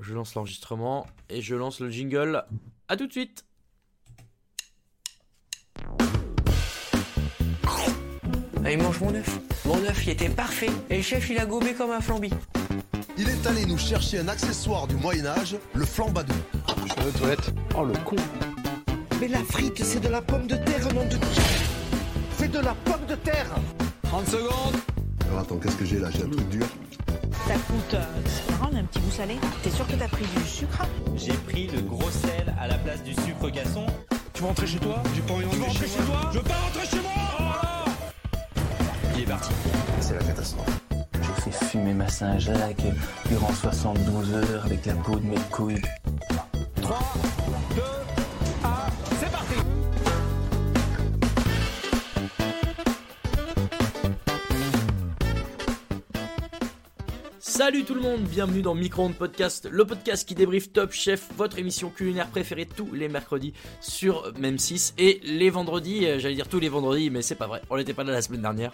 Je lance l'enregistrement et je lance le jingle. À tout de suite. Allez, mange mon œuf. Mon œuf, il était parfait. Et le chef, il a gobé comme un flambi. Il est allé nous chercher un accessoire du Moyen-Âge, le flambadou. Je vais aux toilettes. Oh le con. Mais la frite, c'est de la pomme de terre, nom de C'est de la pomme de terre 30 secondes. Alors attends, qu'est-ce que j'ai là? J'ai un truc dur. Ça coûte euh, c'est marrant, un petit goût salé. T'es sûr que t'as pris du sucre? J'ai pris le gros sel à la place du sucre gasson. Tu veux rentrer chez toi? J'ai pas envie de rentrer chez, toi? Je veux pas rentrer chez moi Il est parti. C'est la catastrophe. J'ai fait fumer ma Saint-Jacques durant 72 heures avec la peau de mes couilles. 3, 2, Salut tout le monde, bienvenue dans Micro-ondes Podcast, le podcast qui débriefe Top Chef, votre émission culinaire préférée tous les mercredis sur Même 6 et les vendredis, euh, j'allais dire tous les vendredis, mais c'est pas vrai, on n'était pas là la semaine dernière,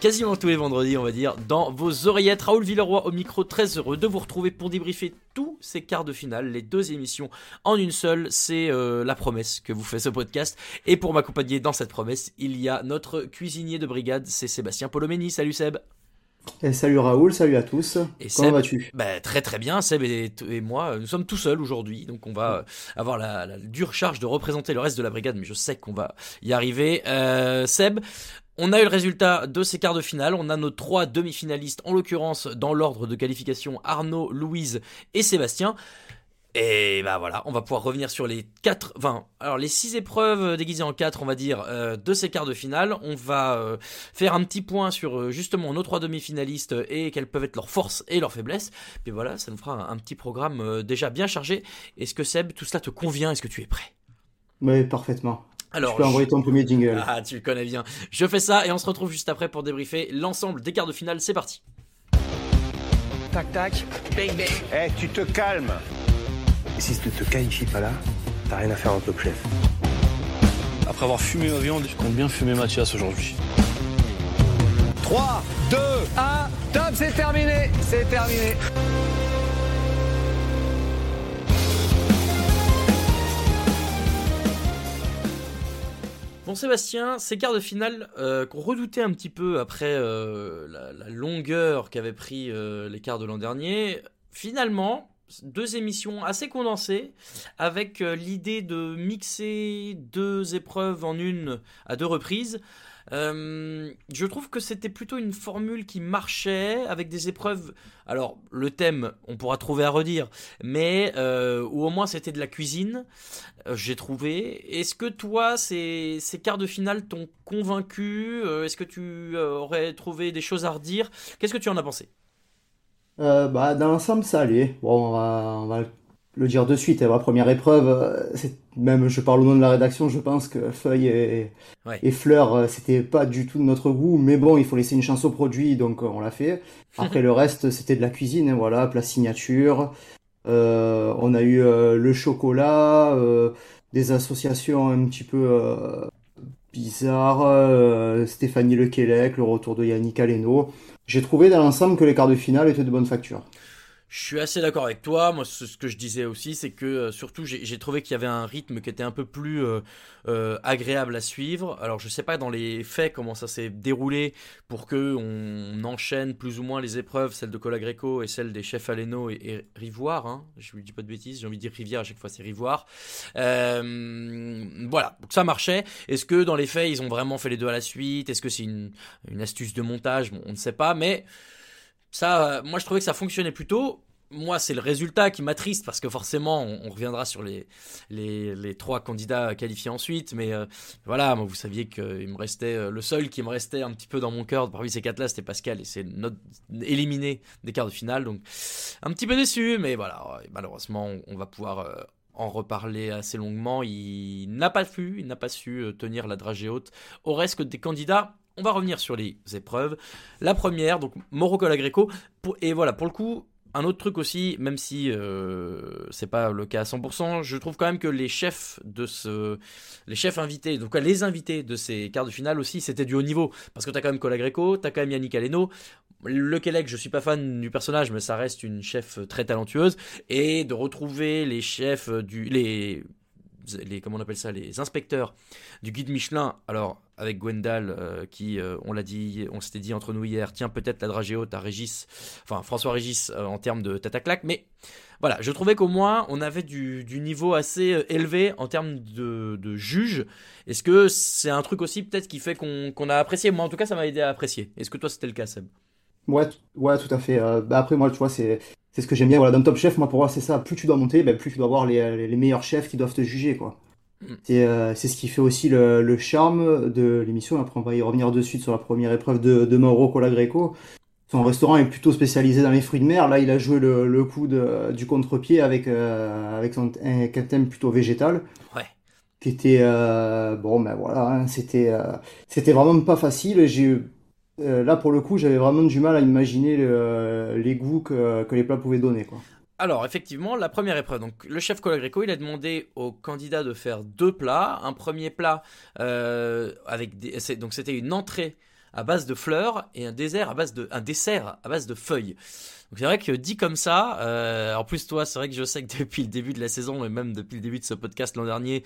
quasiment tous les vendredis, on va dire, dans vos oreillettes. Raoul Villeroy au micro, très heureux de vous retrouver pour débriefer tous ces quarts de finale, les deux émissions en une seule, c'est euh, la promesse que vous fait ce podcast. Et pour m'accompagner dans cette promesse, il y a notre cuisinier de brigade, c'est Sébastien Polomeni. Salut Seb Et salut Raoul, salut à tous. Et Comment Seb- vas-tu? bah, Très très bien, Seb et, et moi, nous sommes tout seuls aujourd'hui, donc on va euh, avoir la, la dure charge de représenter le reste de la brigade, mais je sais qu'on va y arriver. Euh, Seb, on a eu le résultat de ces quarts de finale, on a nos trois demi-finalistes, en l'occurrence dans l'ordre de qualification Arnaud, Louise et Sébastien. Et bah voilà, on va pouvoir revenir sur les quatre, enfin, alors les six épreuves déguisées en quatre, on va dire, euh, de ces quarts de finale. On va euh, faire un petit point sur euh, justement nos trois demi-finalistes et quelles peuvent être leurs forces et leurs faiblesses. Puis voilà, ça nous fera un, un petit programme euh, déjà bien chargé. Est-ce que Seb, tout cela te convient? Est-ce que tu es prêt? Oui, parfaitement. Alors, tu peux envoyer ton premier jingle. ah, tu le connais bien. Je fais ça et on se retrouve juste après pour débriefer l'ensemble des quarts de finale. C'est parti. Tac, tac, bang, bang. Eh, tu te calmes Et si tu te qualifies pas là, t'as rien à faire en top chef. Après avoir fumé ma viande, je compte bien fumer Mathias aujourd'hui. 3, 2, 1, top, c'est terminé C'est terminé Bon Sébastien, ces quarts de finale euh, qu'on redoutait un petit peu après euh, la, la longueur qu'avaient pris euh, les quarts de l'an dernier, finalement, deux émissions assez condensées, avec euh, l'idée de mixer deux épreuves en une à deux reprises. Euh, je trouve que c'était plutôt une formule qui marchait avec des épreuves. Alors, le thème, on pourra trouver à redire, mais euh, ou au moins c'était de la cuisine, j'ai trouvé. Est-ce que toi, ces, ces quarts de finale t'ont convaincu? Est-ce que tu aurais trouvé des choses à redire? Qu'est-ce que tu en as pensé? Euh, bah, dans l'ensemble, ça allait. Bon, on va, on va le dire de suite. hein, La première épreuve, euh, c'est même, je parle au nom de la rédaction, je pense que Feuille et, Ouais. et Fleur, euh, c'était pas du tout de notre goût. Mais bon, il faut laisser une chance au produit, donc euh, on l'a fait. Après, le reste, c'était de la cuisine, hein, voilà, plat signature. Euh, on a eu euh, le chocolat, euh, des associations un petit peu euh, bizarres, euh, Stéphanie Lequelec, le retour de Yannick Aleno. J'ai trouvé dans l'ensemble que les quarts de finale étaient de bonne facture. Je suis assez d'accord avec toi. Moi, ce que je disais aussi, c'est que euh, surtout, j'ai trouvé qu'il y avait un rythme qui était un peu plus euh, euh, agréable à suivre. Alors, je sais pas dans les faits comment ça s'est déroulé pour que on enchaîne plus ou moins les épreuves, celle de Cola Greco et celle des chefs Aleno et, Rivoire. Hein. Je ne dis pas de bêtises, j'ai envie de dire Rivière à chaque fois, c'est Rivoire. Voilà, donc ça marchait. Est-ce que dans les faits, ils ont vraiment fait les deux à la suite? Est-ce que c'est une, astuce de montage? On ne sait pas, mais ça, euh, moi je trouvais que ça fonctionnait plutôt. moi, c'est le résultat qui m'attriste parce que forcément, on, reviendra sur les, les, trois candidats qualifiés ensuite. Mais euh, voilà, moi, vous saviez qu'il me restait euh, le seul qui me restait un petit peu dans mon cœur parmi ces quatre-là, c'était Pascal et c'est notre éliminé des quarts de finale. Donc, un petit peu déçu, mais voilà, malheureusement, on, va pouvoir en reparler assez longuement. Il n'a pas il n'a pas su tenir la dragée haute au reste des candidats. On va revenir sur les épreuves. La première, donc Morocco la. Et voilà, pour le coup, un autre truc aussi, même si euh, c'est pas le cas à 100%, je trouve quand même que les chefs de ce, les chefs invités, donc les invités de ces quarts de finale aussi, c'était du haut niveau, parce que t'as quand même Cola Greco, t'as quand même Yannick Aleno, le Québec, je suis pas fan du personnage, mais ça reste une chef très talentueuse, et de retrouver les chefs du, les les comment on appelle ça les inspecteurs du guide Michelin. Alors avec Gwendal euh, qui euh, on l'a dit on s'était dit entre nous hier tiens peut-être la dragée haute à Régis enfin François Régis euh, en termes de tataclac mais voilà je trouvais qu'au moins on avait du, niveau assez élevé en termes de, de juge. Est-ce que c'est un truc aussi peut-être qui fait qu'on a apprécié? Moi en tout cas ça m'a aidé à apprécier. Est-ce que toi c'était le cas Seb? Ouais, ouais, tout à fait. Bah, après, moi, tu vois, c'est c'est ce que j'aime bien voilà, dans Top Chef. Moi, pour moi, c'est ça. Plus tu dois monter, ben, plus tu dois avoir les, les, meilleurs chefs qui doivent te juger. quoi. Mm. Euh, c'est ce qui fait aussi le, le charme de l'émission. Après, on va y revenir de suite sur la première épreuve de, de Mauro Colagreco. Son restaurant est plutôt spécialisé dans les fruits de mer. Là, il a joué le, le coup de, du contre-pied avec, euh, avec son, un, thème plutôt végétal. Ouais. Qui était. Euh, bon, ben voilà, hein, c'était c'était vraiment pas facile. J'ai euh, là, pour le coup, j'avais vraiment du mal à imaginer les goûts que, les plats pouvaient donner. Alors, effectivement, la première épreuve. Le chef Colagreco, il a demandé aux candidats de faire deux plats. Un premier plat euh, avec donc c'était une entrée à base de fleurs et un dessert à base de feuilles. Donc c'est vrai que dit comme ça, euh, en plus toi, c'est vrai que je sais que depuis le début de la saison et même depuis le début de ce podcast l'an dernier,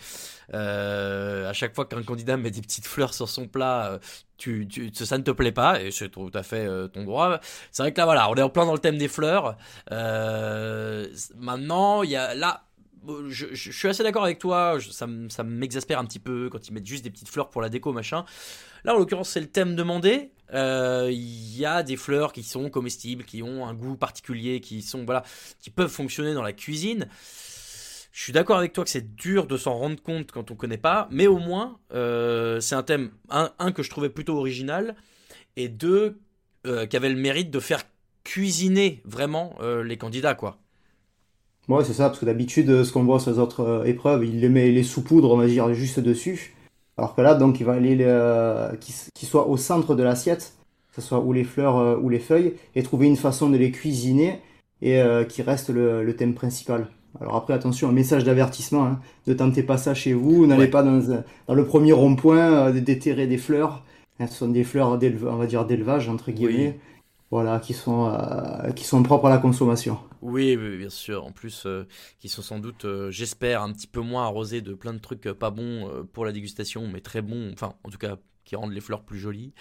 euh, à chaque fois qu'un candidat met des petites fleurs sur son plat, euh, tu, tu, ça ne te plaît pas et c'est tout à fait euh, ton droit. C'est vrai que là voilà, on est en plein dans le thème des fleurs. Euh, maintenant, il y a là je, je, suis assez d'accord avec toi, ça, ça m'exaspère un petit peu quand ils mettent juste des petites fleurs pour la déco, machin. Là, en l'occurrence, c'est le thème demandé. Euh, il y a des fleurs qui sont comestibles, qui ont un goût particulier, qui sont voilà, qui peuvent fonctionner dans la cuisine. Je suis d'accord avec toi que c'est dur de s'en rendre compte quand on connaît pas, mais au moins euh, c'est un thème un, que je trouvais plutôt original et deux euh, qui avait le mérite de faire cuisiner vraiment les candidats quoi. Ouais, c'est ça, parce que d'habitude, ce qu'on voit sur les autres épreuves, il les met les sous-poudres, on va dire, juste dessus. Alors que là, donc, il va aller euh, qu'il soit au centre de l'assiette, que ce soit ou les fleurs euh, ou les feuilles, et trouver une façon de les cuisiner et euh, qui reste le, thème principal. Alors après, attention, un message d'avertissement, hein, ne tentez pas ça chez vous, n'allez pas dans, dans, le premier rond-point déterrer des fleurs. ce sont des fleurs, on va dire, d'élevage, entre guillemets voilà, qui sont, euh, qui sont propres à la consommation. Oui, bien sûr. En plus, euh, qui sont sans doute, euh, j'espère, un petit peu moins arrosés de plein de trucs pas bons pour la dégustation, mais très bons, enfin, en tout cas, qui rendent les fleurs plus jolies.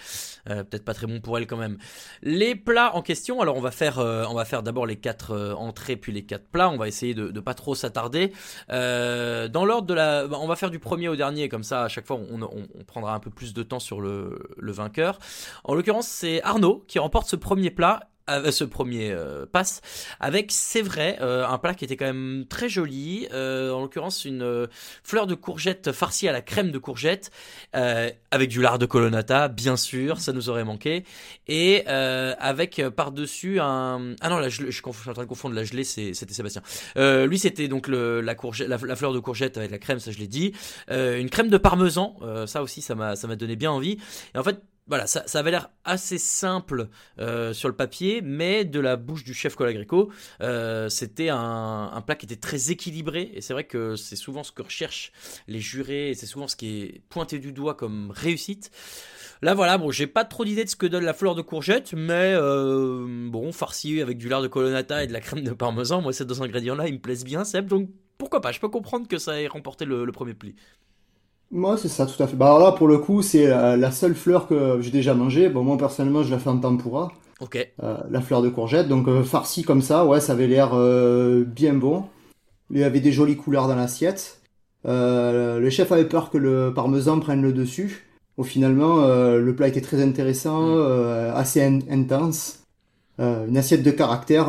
Euh, peut-être pas très bon pour elles quand même. Les plats en question, alors on va faire, euh, on va faire d'abord les quatre euh, entrées puis les quatre plats. On va essayer de, de pas trop s'attarder. dans l'ordre de la, on va faire du premier au dernier comme ça. À chaque fois, on, prendra un peu plus de temps sur le vainqueur. En l'occurrence, c'est Arnaud qui remporte ce premier plat euh, ce premier euh, passe. Avec c'est vrai euh, un plat qui était quand même très joli en l'occurrence une fleur de courgette farcie à la crème de courgette avec du lard de colonnata bien sûr ça nous aurait manqué. Et avec par dessus un ah non là je, suis en train de confondre la gelée c'était Sébastien. Lui c'était donc le, la courgette la, fleur de courgette avec la crème ça je l'ai dit. Une crème de parmesan ça aussi ça m'a ça m'a donné bien envie. Et en fait voilà, ça, avait l'air assez simple euh, sur le papier, mais de la bouche du chef Colagreco, euh, c'était un, plat qui était très équilibré. Et c'est vrai que c'est souvent ce que recherchent les jurés, et c'est souvent ce qui est pointé du doigt comme réussite. Là, voilà, bon, j'ai pas trop d'idée de ce que donne la fleur de courgette, mais euh, bon, farci avec du lard de colonnata et de la crème de parmesan, moi, ces deux ingrédients-là, ils me plaisent bien, Seb, donc pourquoi pas, je peux comprendre que ça ait remporté le premier pli. Moi, c'est ça, tout à fait. Bah, alors là, pour le coup, c'est euh, la seule fleur que j'ai déjà mangée. Bon, moi, personnellement, je la fais en tempura. Ok. Euh, la fleur de courgette. Donc, euh, farci comme ça, ouais, ça avait l'air bien bon. Il y avait des jolies couleurs dans l'assiette. le chef avait peur que le parmesan prenne le dessus. Au finalement, le plat était très intéressant, mm. assez intense. une assiette de caractère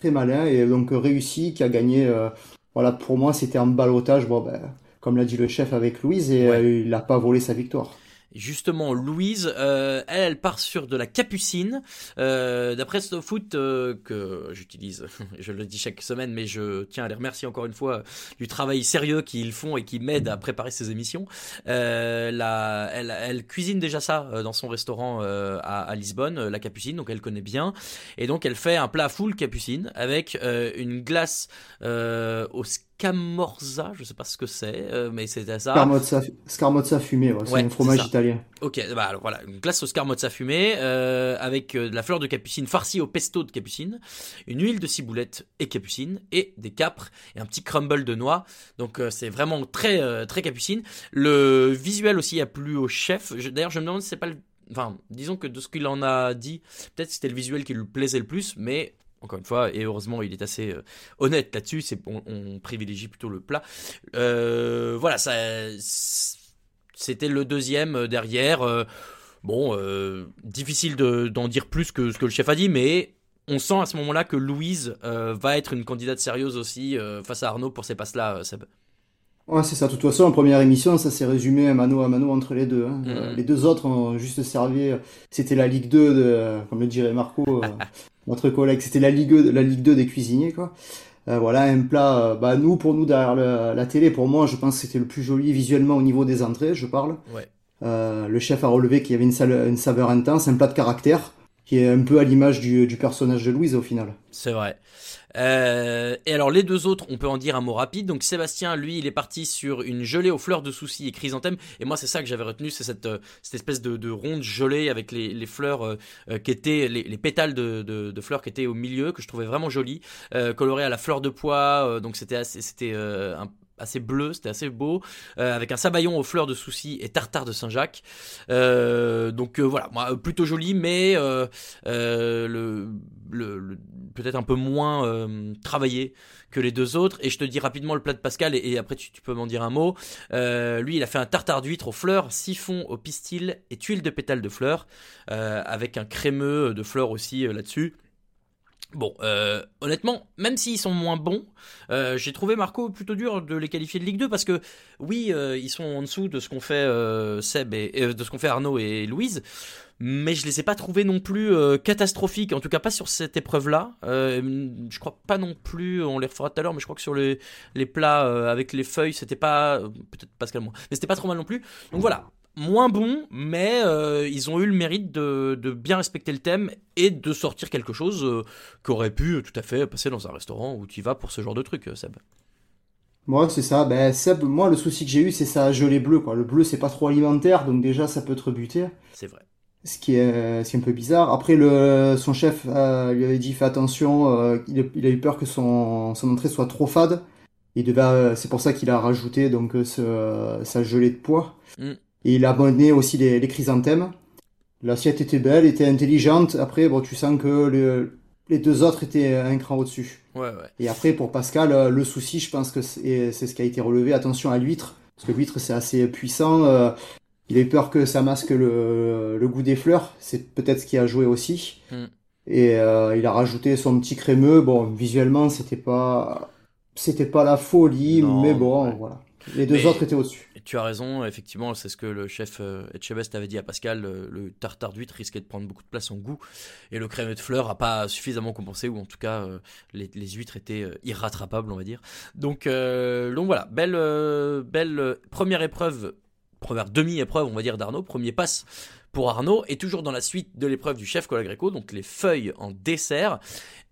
très malin et donc réussi, qui a gagné. euh, voilà, pour moi, c'était un balotage. Bon, ben, comme l'a dit le chef avec Louise, et Ouais. euh, il n'a pas volé sa victoire. Justement, Louise, euh, elle, elle part sur de la capucine. Euh, D'après Snowfoot, euh, que j'utilise, je le dis chaque semaine, mais je tiens à les remercier encore une fois du travail sérieux qu'ils font et qui m'aident à préparer ces émissions. La, elle, elle cuisine déjà ça dans son restaurant à, à Lisbonne, la capucine, donc elle connaît bien. Et donc elle fait un plat full capucine avec une glace au scamorza, je sais pas ce que c'est, euh, mais c'était ça. Scarmozza, Scarmozza fumé, ouais, c'est Ouais, un fromage italien. Ok, bah alors voilà, une glace au scarmozza fumé euh, avec euh, de la fleur de capucine farcie au pesto de capucine, une huile de ciboulette et capucine et des capres et un petit crumble de noix. Donc euh, c'est vraiment très très capucine. Le visuel aussi a plu au chef. D'ailleurs, je me demande si c'est pas le enfin, disons que de ce qu'il en a dit, peut-être c'était le visuel qui lui plaisait le plus, mais encore une fois, et heureusement, il est assez euh, honnête là-dessus. On, privilégie plutôt le plat. Euh, voilà, ça, c'était le deuxième euh, derrière. bon, difficile de- d'en dire plus que ce que le chef a dit, mais on sent à ce moment-là que Louise va être une candidate sérieuse aussi face à Arnaud pour ces passes-là, Seb. Ouais, c'est ça. De toute façon, en première émission, ça s'est résumé mano à mano entre les deux. hein. Euh, les deux autres ont juste servi. C'était la Ligue 2, de, comme le dirait Marco, euh, notre collègue. C'était la Ligue, la Ligue 2 des cuisiniers, quoi. Euh, voilà, un plat. euh, bah, nous, pour nous, derrière la télé, pour moi, je pense que c'était le plus joli visuellement au niveau des entrées, je parle. Ouais. Euh, le chef a relevé qu'il y avait une, une saveur intense, un plat de caractère, qui est un peu à l'image du, du personnage de Louise au final. C'est vrai. Euh, et alors les deux autres, on peut en dire un mot rapide. Donc Sébastien, lui, il est parti sur une gelée aux fleurs de soucis et chrysanthème. Et moi, c'est ça que j'avais retenu, c'est cette, euh, cette espèce de, de ronde gelée avec les, les fleurs euh, euh, qui étaient, les, les pétales de, de, de fleurs qui étaient au milieu, que je trouvais vraiment joli, euh, coloré à la fleur de pois. euh, donc c'était c'était un- assez bleu, c'était assez beau, euh, avec un sabayon aux fleurs de soucis et tartare de Saint-Jacques. Euh, donc euh, voilà, moi, plutôt joli, mais le, le, le- peut-être un peu moins euh, travaillé que les deux autres. Et je te dis rapidement le plat de Pascal, et, après tu, peux m'en dire un mot. Euh, lui, il a fait un tartare d'huître aux fleurs, siphon au pistil et tuiles de pétales de fleurs, euh, avec un crémeux de fleurs aussi là-dessus. Bon, honnêtement, même s'ils sont moins bons, j'ai trouvé Marco plutôt dur de les qualifier de Ligue 2 parce que oui, ils sont en dessous de ce qu'ont fait Seb et de ce qu'ont fait Arnaud et Louise, mais je les ai pas trouvés non plus euh, catastrophiques, en tout cas pas sur cette épreuve-là. Euh, je crois pas non plus, on les refera tout à l'heure, mais je crois que sur les, les plats euh, avec les feuilles, c'était pas, peut-être Pascal moins, mais c'était pas trop mal non plus. Donc voilà, moins bon, mais ils ont eu le mérite de, de bien respecter le thème et de sortir quelque chose euh, qui aurait pu tout à fait passer dans un restaurant où tu y vas pour ce genre de truc, Seb. Moi, c'est ça. Ben, Seb, moi, le souci que j'ai eu, c'est sa gelée bleue, quoi. Le bleu, c'est pas trop alimentaire, donc déjà, ça peut te rebuter. C'est vrai. Ce qui est, ce qui est un peu bizarre. Après, le, son chef euh, lui avait dit, fais attention, euh, il, a, il a eu peur que son, son entrée soit trop fade. Il devait, euh, c'est pour ça qu'il a rajouté, donc, euh, ce, sa gelée de pois. Mm. Et il a abonné aussi les, les chrysanthèmes. L'assiette était belle, était intelligente. Après, bon, tu sens que le, les deux autres étaient un cran au-dessus. Ouais, ouais. Et après, pour Pascal, euh, le souci, je pense que c'est c'est ce qui a été relevé. Attention à l'huître, parce que l'huître, c'est assez puissant. Il a eu peur que ça masque le, le goût des fleurs. C'est peut-être ce qui a joué aussi. Mm. Et euh, il a rajouté son petit crémeux. Bon, visuellement, c'était pas, c'était pas la folie, Non, mais bon, ouais. voilà. Les deux Mais- autres étaient au-dessus. Tu as raison, effectivement, c'est ce que le chef euh, Etchebest avait dit à Pascal, le, le tartare d'huître risquait de prendre beaucoup de place en goût, et le crème de fleurs a pas suffisamment compensé, ou en tout cas, euh, les, les huîtres étaient irrattrapables, on va dire. Donc, euh, donc voilà, belle, belle première épreuve, première demi-épreuve, on va dire, d'Arnaud, premier passe pour Arnaud, et toujours dans la suite de l'épreuve du chef Colagreco, donc les feuilles en dessert.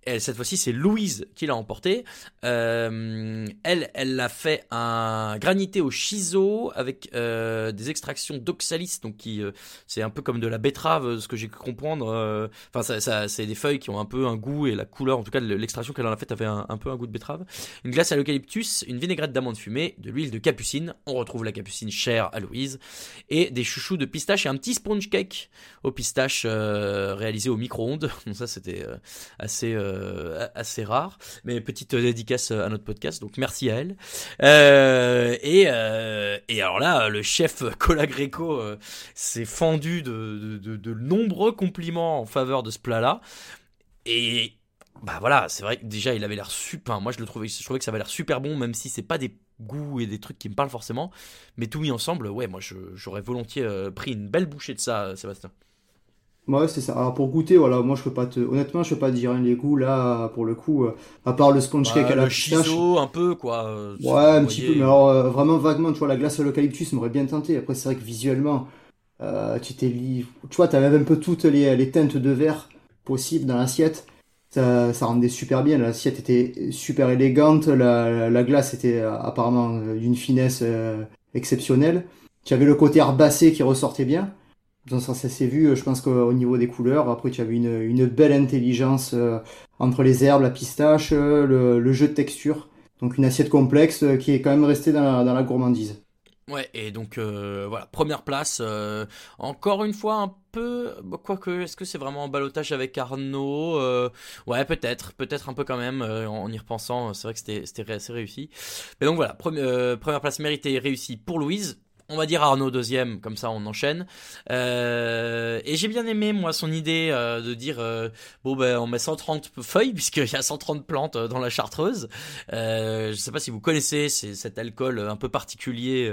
Et cette fois-ci, c'est Louise qui l'a emporté. Euh, elle, elle a fait un granité au shiso avec euh, des extractions d'oxalis, donc qui, euh, c'est un peu comme de la betterave, ce que j'ai pu comprendre. Enfin, ça, c'est des feuilles qui ont un peu un goût et la couleur, en tout cas, l'extraction qu'elle en a faite avait un, peu un goût de betterave. Une glace à l'eucalyptus, une vinaigrette d'amande fumée, de l'huile de capucine. On retrouve la capucine chère à Louise et des chouchous de pistache et un petit sponge cake au pistache réalisé au micro-ondes. Donc ça, c'était assez assez rare, mais petite dédicace à notre podcast. Donc merci à elle. Euh, et euh, et alors là, le chef Cola Greco euh, s'est fendu de, de, nombreux compliments en faveur de ce plat-là. Et bah voilà, c'est vrai que déjà il avait l'air super. Moi je le trouvais, que ça avait l'air super bon, même si c'est pas des goûts et des trucs qui me parlent forcément. Mais tout mis ensemble, ouais, moi j'aurais volontiers euh, pris une belle bouchée de ça, Sébastien. Ouais, c'est ça. Alors pour goûter, voilà, moi je peux pas te. Honnêtement, je peux pas dire les goûts là, pour le coup, euh, à part le sponge cake à la le chiso, un peu quoi. euh, Ouais, un petit peu, mais alors euh, vraiment vaguement, tu vois, la glace à l'eucalyptus m'aurait bien tenté. Après, c'est vrai que visuellement, tu t'es tu vois, t'avais un peu toutes les, les teintes de verre possibles dans l'assiette. Ça, ça rendait super bien. L'assiette était super élégante. La, la, la glace était apparemment d'une finesse exceptionnelle. Tu avais le côté herbacé qui ressortait bien. Ça, ça s'est vu, euh, je pense qu'au niveau des couleurs. Après, tu avais une, une belle intelligence euh, entre les herbes, la pistache, euh, le, jeu de texture. Donc une assiette complexe qui est quand même restée dans la, gourmandise. Ouais, et donc voilà, première place. encore une fois, un peu. bah, Quoique, est-ce que c'est vraiment en balotage avec Arnaud Ouais, peut-être, peut-être un peu quand même. en y repensant, c'est vrai que c'était assez réussi. Mais donc voilà, premi- euh, première place méritée et réussie pour Louise. On va dire Arnaud deuxième, comme ça on enchaîne. Euh, et j'ai bien aimé moi son idée euh, de dire euh, bon ben on met 130 feuilles puisqu'il y a 130 plantes dans la chartreuse. Je sais pas si vous connaissez cet alcool un peu particulier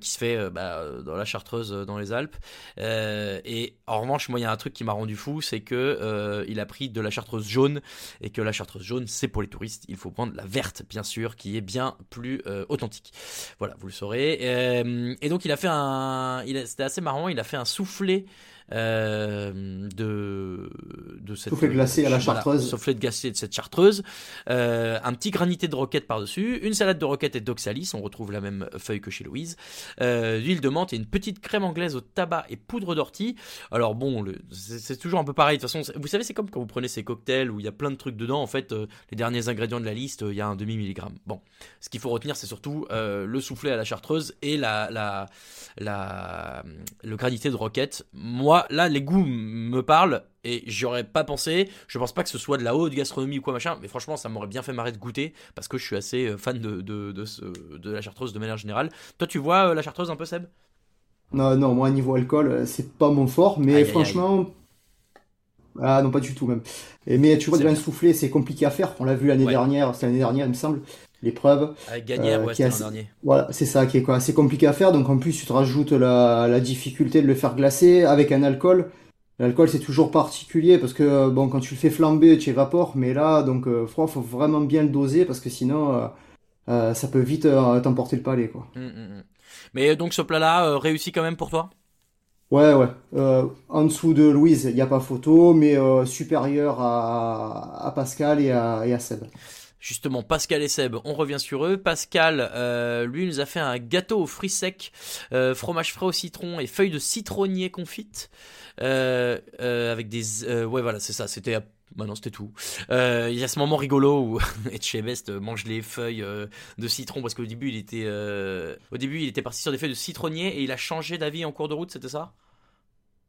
qui se fait bah, dans la chartreuse dans les Alpes. Et en revanche moi il y a un truc qui m'a rendu fou c'est que il a pris de la chartreuse jaune et que la chartreuse jaune c'est pour les touristes. Il faut prendre la verte bien sûr qui est bien plus authentique. Voilà vous le saurez. Euh, et donc il a fait un, c'était assez marrant. Il a fait un soufflé euh, de de cette Soufflé glacé à la voilà, chartreuse. soufflé de glacé de cette chartreuse, euh, un petit granité de roquette par dessus, une salade de roquette et d'oxalis, on retrouve la même feuille que chez Louise, euh, l'huile de menthe et une petite crème anglaise au tabac et poudre d'ortie. Alors bon, c'est toujours un peu pareil. De toute façon, vous savez, c'est comme quand vous prenez ces cocktails où il y a plein de trucs dedans. En fait, euh, les derniers ingrédients de la liste, euh, il y a un demi milligramme. Bon, ce qu'il faut retenir, c'est surtout euh, le soufflé à la chartreuse et la, la, la, le granité de roquette. Moi, là, les goûts me parlent et j'y aurais pas pensé. Je pense pas que ce soit de la haute gastronomie ou quoi machin, mais franchement, ça m'aurait bien fait marrer de goûter parce que je suis assez euh, fan de, de, de, ce- de la chartreuse de manière générale. Toi, tu vois euh, la chartreuse un peu, Seb? Non, non, moi, niveau alcool, euh, c'est pas mon fort, mais Aïe, aïe, franchement. Ah non, pas du tout même. Et, mais tu vois, vrai. soufflé, c'est compliqué à faire. On l'a vu l'année Ouais. dernière, c'est l'année dernière, il me semble, l'épreuve. Avec Gagnère, Euh, ouais, l'an assez- dernier. Voilà, c'est ça qui est quoi, assez compliqué à faire. Donc en plus, tu te rajoutes la, la difficulté de le faire glacer avec un alcool. L'alcool, c'est toujours particulier parce que bon, quand tu le fais flamber, tu évapores. Mais là, donc euh, froid, faut vraiment bien le doser parce que sinon, euh, euh, ça peut vite euh, t'emporter le palais, quoi. Hum, hum, hum. Mais euh, donc ce plat-là euh, réussi quand même pour toi? Ouais, ouais. Euh, en dessous de Louise, il n'y a pas photo, mais euh, supérieur à, à Pascal et à, et à Seb. Justement, Pascal et Seb, on revient sur eux. Pascal, euh, lui, nous a fait un gâteau aux fruits secs, euh, fromage frais au citron et feuilles de citronnier confites, euh, euh, avec des... euh, ouais, voilà, c'est ça, c'était... Bah non, c'était tout. Euh, il y a ce moment rigolo où Etchebest mange les feuilles euh, de citron parce qu'au début il était, euh, au début il était parti sur des feuilles de citronnier et il a changé d'avis en cours de route, c'était ça?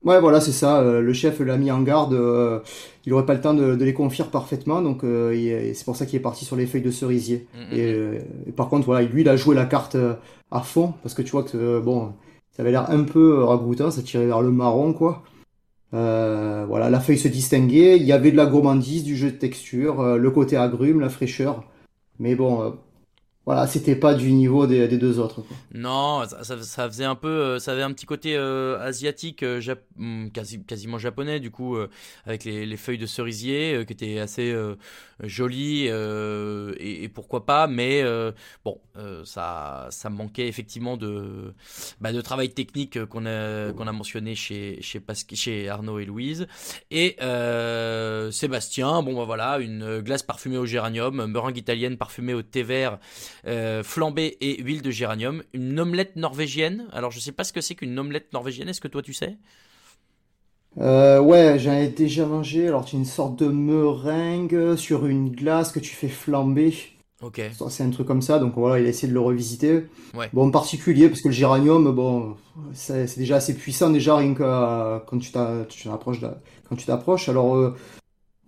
Ouais, voilà, c'est ça. euh, le chef l'a mis en garde. euh, il aurait pas le temps de, de les confire parfaitement, donc euh, c'est pour ça qu'il est parti sur les feuilles de cerisier. Mhm. Et, euh, et par contre, voilà, lui, il a joué la carte euh, à fond parce que tu vois que euh, bon, ça avait l'air un peu euh, ragoûtant, ça tirait vers le marron, quoi. Euh, voilà, la feuille se distinguait. Il y avait de la gourmandise, du jeu de texture, euh, le côté agrume, la fraîcheur. Mais bon, euh, voilà, c'était pas du niveau des, deux autres, quoi. Non, ça, ça- faisait un peu, euh, ça avait un petit côté euh, asiatique, euh, jap- quasi, quasiment japonais du coup, euh, avec les, les feuilles de cerisier euh, qui étaient assez euh, jolies et, et pourquoi pas, mais bon, ça, ça manquait effectivement de, bah, de travail technique qu'on a, a mentionné chez chez, chez Arnaud et Louise et Sébastien. Bon bah voilà, une glace parfumée au géranium, meringue italienne parfumée au thé vert euh, flambée et huile de géranium, une omelette norvégienne. Alors je sais pas ce que c'est qu'une omelette norvégienne, est-ce que toi tu sais? Euh, ouais, j'en ai déjà mangé. Alors, c'est une sorte de meringue sur une glace que tu fais flamber. Ok. C'est un truc comme ça, donc voilà, il a essayé de le revisiter. Ouais. Bon, en particulier, parce que le géranium, bon, c'est déjà assez puissant, déjà, rien que euh, quand tu t'a- tu t'approches. de- Quand tu t'approches. Alors,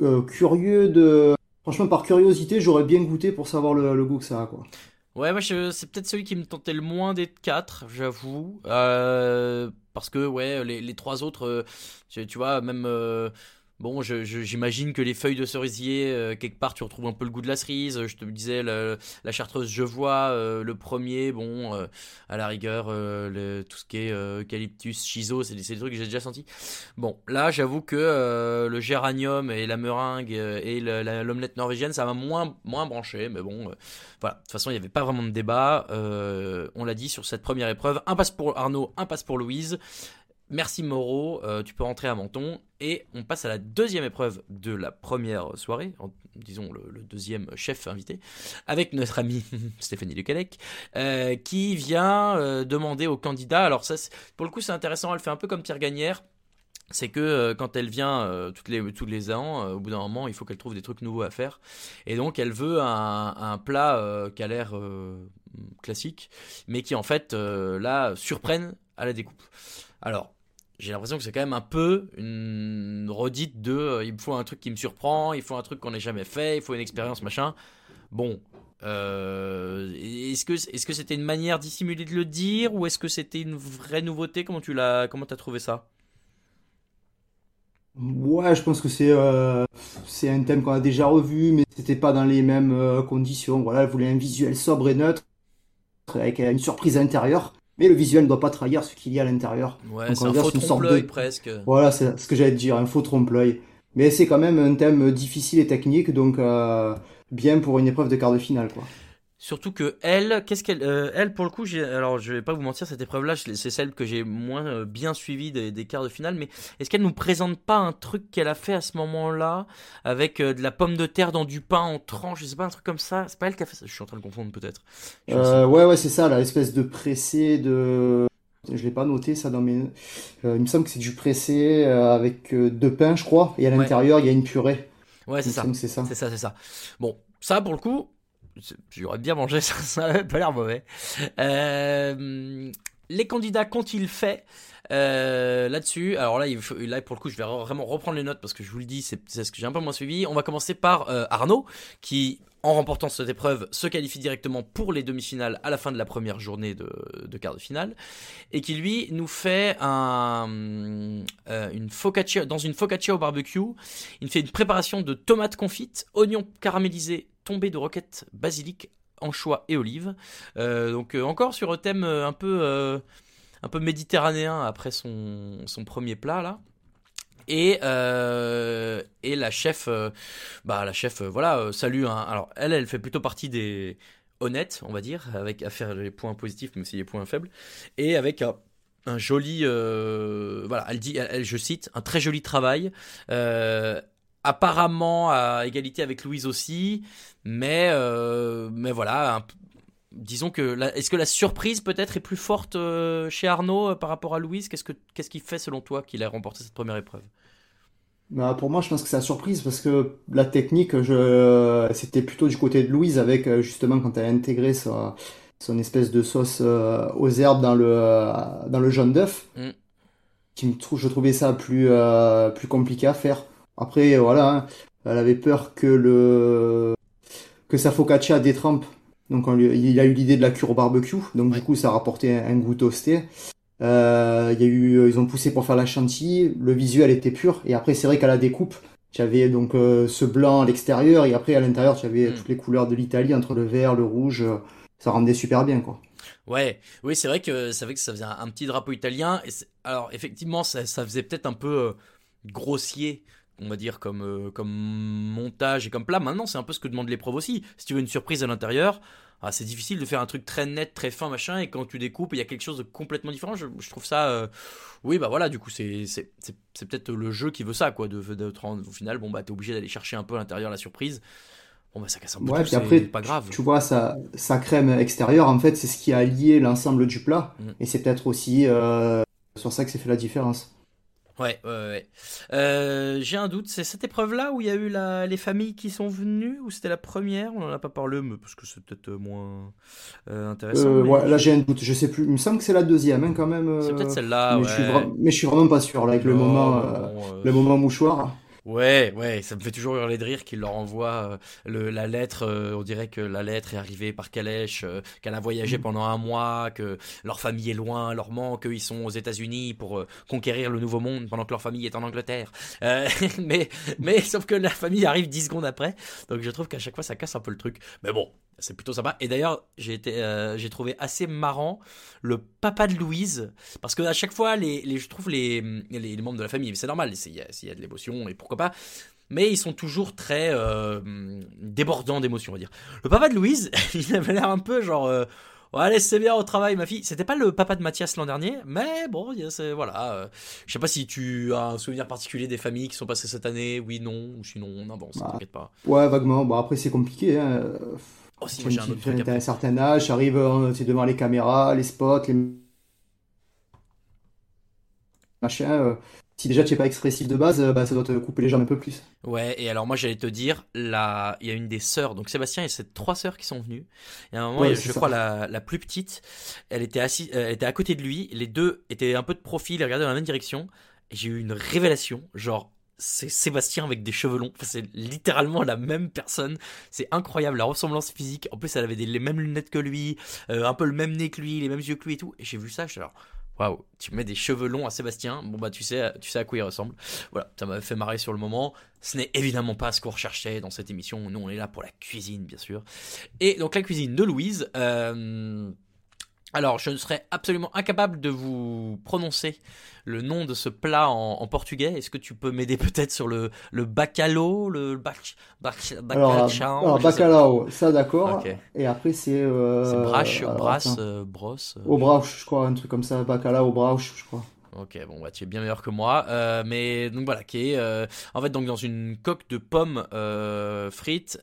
euh, curieux de. Franchement, par curiosité, j'aurais bien goûté pour savoir le, goût que ça a, quoi. Ouais, moi c'est peut-être celui qui me tentait le moins des quatre, j'avoue. Euh, parce que ouais, les, les trois autres, euh, tu, tu vois, même euh, Bon, j'imagine que les feuilles de cerisier, euh, quelque part, tu retrouves un peu le goût de la cerise. Je te disais, la chartreuse, je vois euh, le premier, bon, euh, à la rigueur, le- tout ce qui est eucalyptus, chiso, c'est des, des trucs que j'ai déjà senti. Bon, là, j'avoue que le géranium et la meringue et l'omelette norvégienne, ça m'a moins, moins branché, mais bon, voilà. De toute façon, il n'y avait pas vraiment de débat. On l'a dit sur cette première épreuve. Un passe pour Arnaud, un passe pour Louise. Merci Moreau, euh, tu peux rentrer à Menton. Et on passe à la deuxième épreuve de la première soirée, disons le, deuxième chef invité, avec notre amie Stéphanie Lecalec, euh, qui vient euh, demander aux candidats. Alors, ça, pour le coup, c'est intéressant, elle fait un peu comme Pierre Gagnère. C'est que quand elle vient toutes les, tous les ans, au bout d'un moment, il faut qu'elle trouve des trucs nouveaux à faire. Et donc, elle veut un, un plat qui a l'air classique, mais qui en fait, là, surprenne à la découpe. Alors, j'ai l'impression que c'est quand même un peu une redite de euh, il me faut un truc qui me surprend, il faut un truc qu'on n'ait jamais fait, il faut une expérience, machin. Bon. euh, est-ce que est-ce que c'était une manière dissimulée de le dire ou est-ce que c'était une vraie nouveauté? Comment tu l'as comment t'as trouvé ça? Ouais, je pense que c'est euh, c'est un thème qu'on a déjà revu, mais c'était pas dans les mêmes conditions. Voilà, elle voulait un visuel sobre et neutre, avec une surprise à l'intérieur, mais le visuel ne doit pas trahir ce qu'il y a à l'intérieur. Ouais, c'est un faux trompe-l'œil de- presque. Voilà, c'est ce que j'allais te dire, un faux trompe-l'œil. Mais c'est quand même un thème difficile et technique, donc euh, bien pour une épreuve de quart de finale, quoi. Surtout que elle, qu'est-ce qu'elle, euh, elle pour le coup, j'ai, alors je vais pas vous mentir, cette épreuve-là, c'est celle que j'ai moins euh, bien suivie des, des quarts de finale. Mais est-ce qu'elle nous présente pas un truc qu'elle a fait à ce moment-là avec euh, de la pomme de terre dans du pain en tranches, je sais pas un truc comme ça? C'est pas elle qui a fait ça? Je suis en train de confondre peut-être. Ouais, ouais, c'est ça, là, l'espèce de pressé de... Je l'ai pas noté, ça, dans mes... Il me semble que c'est du pressé avec deux pains, je crois, et à l'intérieur, il y a une purée. Ouais, c'est ça. c'est ça. C'est ça, c'est ça. Bon, ça pour le coup, j'aurais bien mangé, ça, ça avait pas l'air mauvais. Euh, les candidats qu'ont-ils fait euh, là-dessus? Alors là, là, pour le coup, je vais vraiment reprendre les notes parce que je vous le dis, c'est ce que j'ai un peu moins suivi. On va commencer par euh, Arnaud, qui, en remportant cette épreuve, se qualifie directement pour les demi-finales à la fin de la première journée de, quart de finale, et qui lui nous fait un, une focaccia dans une focaccia au barbecue. Il fait une préparation de tomates confites, oignons caramélisés, tombés de roquettes basilic, anchois et olives. Euh, donc euh, encore sur un thème euh, un peu un peu méditerranéen après son, son premier plat là. Et, et la chef, bah la chef, voilà, salue. alors elle, elle fait plutôt partie des honnêtes, on va dire, avec à faire les points positifs mais aussi les points faibles, et avec un, joli, voilà, elle dit, elle, elle- je cite, un très joli travail. Apparemment à égalité avec Louise aussi, mais euh, mais voilà, un disons que est-ce que la surprise peut-être est plus forte euh, chez Arnaud euh, par rapport à Louise? Qu'est-ce que qu'est-ce qui fait selon toi qu'il a remporté cette première épreuve? Bah, pour moi, je pense que c'est la surprise parce que la technique, je... c'était plutôt du côté de Louise avec justement quand elle a intégré sa- son espèce de sauce euh, aux herbes dans le, dans le jaune d'œuf. Mm. Qui me trou- je trouvais ça plus, plus compliqué à faire. Après, euh, voilà, hein, elle avait peur que le que sa focaccia détrempe. Donc on lui- il a eu l'idée de la cure au barbecue. Donc du coup, ça a rapporté un, goût toasté. Euh, y a eu, ils ont poussé pour faire la chantilly. Le visuel était pur. Et après, c'est vrai qu'à la découpe, tu avais donc euh, ce blanc à l'extérieur et après à l'intérieur, tu avais Mm. toutes les couleurs de l'Italie entre le vert, le rouge. euh, Ça rendait super bien, quoi. Ouais, oui, c'est vrai que vrai que ça faisait un, petit drapeau italien. Et alors effectivement, ça, ça faisait peut-être un peu euh, grossier, on va dire comme euh, comme montage et comme plat. Maintenant, c'est un peu ce que demande l'épreuve aussi. Si tu veux une surprise à l'intérieur, ah, c'est difficile de faire un truc très net, très fin, machin. Et quand tu découpes, il y a quelque chose de complètement différent. Je, je trouve ça, euh, oui, bah voilà. Du coup, c'est peut-être le jeu qui veut ça, quoi. De, de, au final, bon bah t'es obligé d'aller chercher un peu à l'intérieur la surprise. Bon bah ça casse un peu Ouais, tout, puis c'est après, pas grave. tu vois, sa, sa crème extérieure, en fait, c'est ce qui a lié l'ensemble du plat. Mm. Et c'est peut-être aussi euh, sur ça que c'est fait la différence. Ouais, ouais, ouais. Euh, j'ai un doute, c'est cette épreuve-là où il y a eu la, les familles qui sont venues ou c'était la première? On en a pas parlé, mais parce que c'est peut-être euh, moins euh, intéressant. Euh, mais ouais, là, j'ai un doute, je sais plus. Il me semble que c'est la deuxième, hein, quand même. C'est peut-être celle-là, mais je suis ouais. vra- mais je suis vraiment pas sûr, là, avec le Non, moment, mais bon, le moment mouchoir. Ouais, ouais, ça me fait toujours hurler de rire qu'il leur envoie euh, le, la lettre. euh, on dirait que la lettre est arrivée par calèche, euh, qu'elle a voyagé pendant un mois, que leur famille est loin, leur manque, qu'ils sont aux États-Unis pour euh, conquérir le nouveau monde pendant que leur famille est en Angleterre. Euh, mais, mais sauf que la famille arrive 10 secondes après. Donc je trouve qu'à chaque fois ça casse un peu le truc. Mais bon, c'est plutôt sympa. Et d'ailleurs, j'ai été, euh, j'ai trouvé assez marrant le papa de Louise, parce que à chaque fois, les, les- je trouve les, les, les membres de la famille, c'est normal, s'il y, y a de l'émotion et pourquoi pas. Mais ils sont toujours très euh, débordants d'émotions, on va dire. Le papa de Louise, il avait l'air un peu genre. euh, Ouais, allez, c'est bien au travail, ma fille. C'était pas le papa de Mathias l'an dernier, mais bon, c'est voilà. euh, je sais pas si tu as un souvenir particulier des familles qui sont passées cette année, oui, non, ou sinon on avance, Bah, t'inquiète pas. Ouais, vaguement. Bon, après, c'est compliqué. Hein. Oh, si, j'ai un tu autre truc un certain âge, arrive, euh, devant les caméras, les spots, les machins. euh, si déjà tu n'es pas expressif de base, euh, bah, ça doit te couper les jambes un peu plus. Ouais, et alors moi j'allais te dire, là, il y a une des sœurs, donc Sébastien et ses trois sœurs qui sont venues. Et à un moment, Ouais, il je ça. crois la, la plus petite, elle était assise, elle était à côté de lui, les deux étaient un peu de profil, ils regardaient dans la même direction, j'ai eu une révélation, genre c'est Sébastien avec des cheveux longs, Enfin, c'est littéralement la même personne, c'est incroyable la ressemblance physique. En plus, elle avait des- les mêmes lunettes que lui, euh, un peu le même nez que lui, les mêmes yeux que lui et tout. Et j'ai vu ça, je suis alors Waouh, tu mets des cheveux longs à Sébastien, bon bah tu sais, tu sais à quoi il ressemble. Voilà, ça m'a fait marrer sur le moment. Ce n'est évidemment pas ce qu'on recherchait dans cette émission. Nous, on est là pour la cuisine, bien sûr. Et donc la cuisine de Louise. euh, Alors, je ne serais absolument incapable de vous prononcer le nom de ce plat en, en portugais. Est-ce que tu peux m'aider peut-être sur le, le bacalao, le bac, bac, Alors, bacalhau, alors bacalao, ça d'accord. Et après, c'est. Euh, C'est brache, alors, brasse, euh, brosse. euh, Au brauche, je crois, un truc comme ça. Bacalao au brauche, je crois. Ok, bon, bah, tu es bien meilleur que moi. Euh, mais donc voilà, qui est euh, en fait donc dans une coque de pommes euh, frites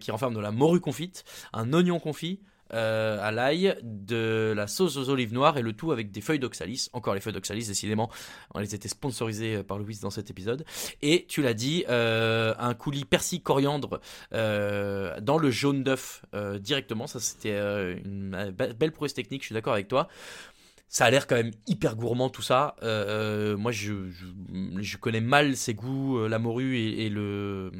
qui renferme de la morue confite, un oignon confit. Euh, à l'ail, de la sauce aux olives noires et le tout avec des feuilles d'oxalis. Encore les feuilles d'oxalis, décidément, on les était sponsorisées par Louise dans cet épisode. Et tu l'as dit, euh, un coulis persil coriandre euh, dans le jaune d'œuf euh, directement. Ça, c'était euh, une euh, be- belle prouesse technique, je suis d'accord avec toi. Ça a l'air quand même hyper gourmand tout ça. Euh, euh, moi, je, connais mal ses goûts, euh, la morue et, le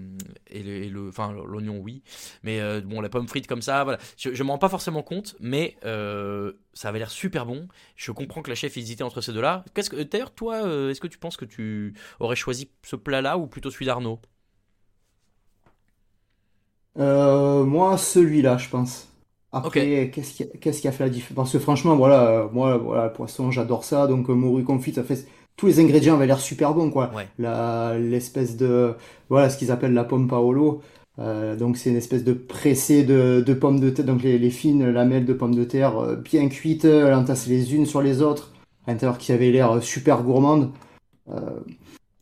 et enfin l'oignon oui, mais bon la pomme frite comme ça, voilà. Je, je m'en rends pas forcément compte, mais ça avait l'air super bon. Je comprends que la chef hésitait entre ces deux-là. Qu'est-ce que d'ailleurs toi, est-ce que tu penses que tu aurais choisi ce plat-là ou plutôt celui d'Arnaud? Moi, celui-là, je pense. Après, qu'est-ce qui, a- qu'est-ce qui a fait la différence? Parce que franchement, voilà, moi, voilà, le poisson, j'adore ça. Donc, euh, morue confite, ça fait. Tous les ingrédients avaient l'air super bons, quoi. Ouais. La, l'espèce de. Voilà, ce qu'ils appellent la pomme paolo. Euh, donc, c'est une espèce de pressé de, de pommes de terre. Donc, les, les fines lamelles de pommes de terre euh, bien cuites, entassées les unes sur les autres. À l'intérieur, qui avaient l'air super gourmandes. Euh,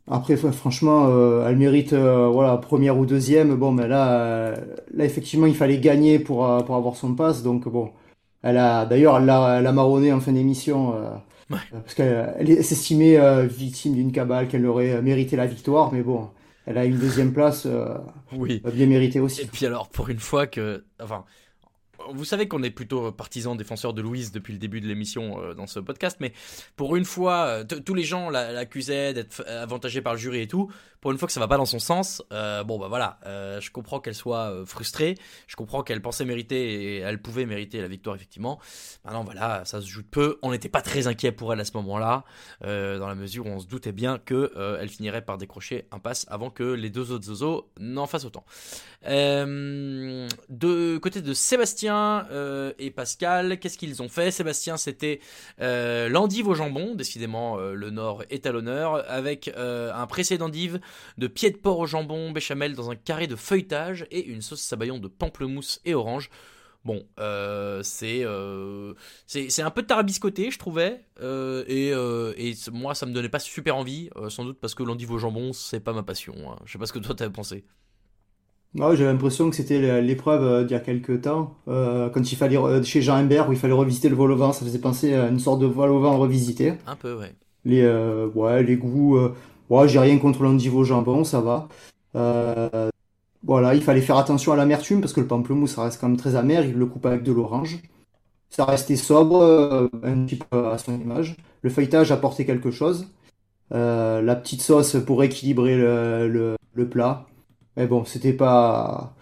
après, franchement, euh, elle mérite, euh, voilà, première ou deuxième. Bon, mais là, euh, là, effectivement, il fallait gagner pour, euh, pour avoir son pass. Donc, bon, elle a, d'ailleurs, elle l'a, marronné en fin d'émission, euh, Ouais. euh, parce qu'elle elle s'estimait euh, victime d'une cabale, qu'elle aurait mérité la victoire. Mais bon, elle a une deuxième place, euh, Oui. bien méritée Et aussi. puis alors, pour une fois que, enfin, vous savez qu'on est plutôt partisan défenseur de Louise depuis le début de l'émission euh, dans ce podcast, mais pour une fois, euh, tous les gens la- l'accusaient d'être avantagée par le jury et tout. Pour une fois que ça va pas dans son sens, euh, bon bah voilà, euh, je comprends qu'elle soit euh, frustrée, je comprends qu'elle pensait mériter et elle pouvait mériter la victoire effectivement. Maintenant voilà, ça se joue de peu. On n'était pas très inquiet pour elle à ce moment-là, euh, dans la mesure où on se doutait bien que euh, elle finirait par décrocher un pass avant que les deux autres zozos n'en fassent autant. Euh, de côté de Sébastien euh, et Pascal, qu'est-ce qu'ils ont fait? Sébastien, c'était euh, l'endive au jambon, décidément euh, le Nord est à l'honneur, avec un pressé d'endive, de pied de porc au jambon, béchamel dans un carré de feuilletage et une sauce sabayon de pamplemousse et orange. Bon, c'est un peu tarabiscoté, je trouvais, et, et moi ça me donnait pas super envie, sans doute parce que l'endive au jambon c'est pas ma passion. hein. Je sais pas ce que toi t'avais pensé. Ouais, j'avais l'impression que c'était l'é- l'épreuve euh, d'il y a quelques temps, euh, quand il fallait, re- chez Jean Imbert, où il fallait revisiter le vol au vent. Ça faisait penser à une sorte de vol au vent revisité. Un peu, ouais. Les, euh, ouais, les goûts, euh, ouais, j'ai rien contre l'endive au jambon, ça va. Euh, voilà, il fallait faire attention à l'amertume parce que le pamplemousse, ça reste quand même très amer. Il le coupe avec de l'orange. Ça restait sobre, euh, un petit peu à son image. Le feuilletage apportait quelque chose. Euh, la petite sauce pour équilibrer le, le- le plat. Mais bon, c'était pas.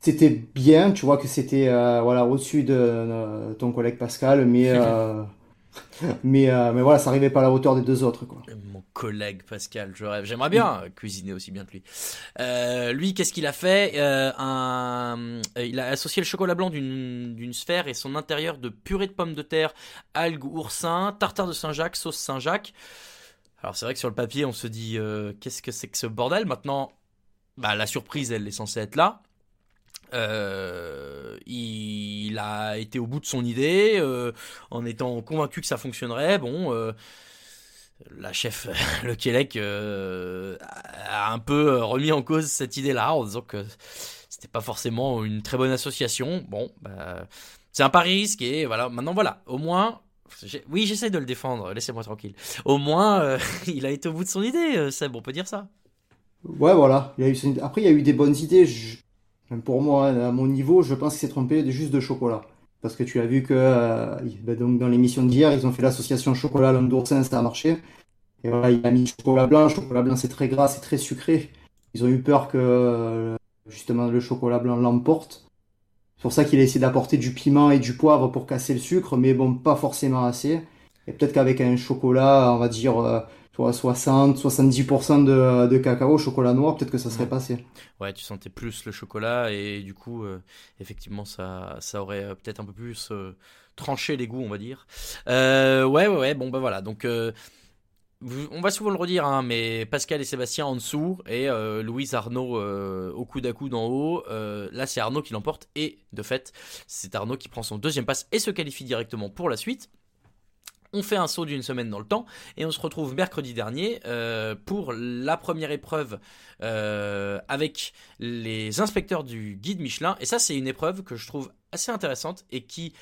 C'était bien, tu vois que c'était euh, voilà, au-dessus de euh, ton collègue Pascal, mais, euh, mais, euh, mais voilà, ça arrivait pas à la hauteur des deux autres. Quoi. Mon collègue Pascal, je rêve. J'aimerais bien cuisiner aussi bien que lui. Lui, qu'est-ce qu'il a fait un... Il a associé le chocolat blanc d'une sphère et son intérieur de purée de pommes de terre, algues, oursin, tartare de Saint-Jacques, sauce Saint-Jacques. Alors c'est vrai que sur le papier, on se dit qu'est-ce que c'est que ce bordel? Maintenant, bah, la surprise, elle est censée être là. Euh, il a été au bout de son idée euh, en étant convaincu que ça fonctionnerait. Bon, euh, la chef, le euh, a un peu remis en cause cette idée-là en disant que c'était pas forcément une très bonne association. Bon, bah, c'est un pari risqué. Voilà, maintenant voilà, au moins. Oui, j'essaie de le défendre, laissez-moi tranquille. Au moins, il a été au bout de son idée, Seb, on peut dire ça. Ouais, voilà. Il y a eu... Après, il y a eu des bonnes idées. Je- Même pour moi, à mon niveau, je pense qu'il s'est trompé juste de chocolat. Parce que tu as vu que euh, ben donc dans l'émission d'hier, ils ont fait l'association chocolat l'homme d'oursin, ça a marché. Et voilà, il a mis chocolat blanc. Chocolat blanc, c'est très gras, c'est très sucré. Ils ont eu peur que euh, justement le chocolat blanc l'emporte. C'est pour ça qu'il a essayé d'apporter du piment et du poivre pour casser le sucre, mais bon, pas forcément assez. Et peut-être qu'avec un chocolat, on va dire, euh, vois, 60, 70% de, de cacao, chocolat noir, peut-être que ça serait passé. Ouais, tu sentais plus le chocolat et du coup, euh, effectivement, ça, ça aurait euh, peut-être un peu plus euh, tranché les goûts, on va dire. Euh, ouais, ouais, ouais, bon, bah voilà. Donc, on va souvent le redire, hein, mais Pascal et Sébastien en dessous et euh, Louise Arnaud euh, au coude à coude en haut. Euh, là, c'est Arnaud qui l'emporte et de fait, c'est Arnaud qui prend son deuxième passe et se qualifie directement pour la suite. On fait un saut d'une semaine dans le temps et on se retrouve mercredi dernier euh, pour la première épreuve euh, avec les inspecteurs du guide Michelin. Et ça, c'est une épreuve que je trouve assez intéressante et qui,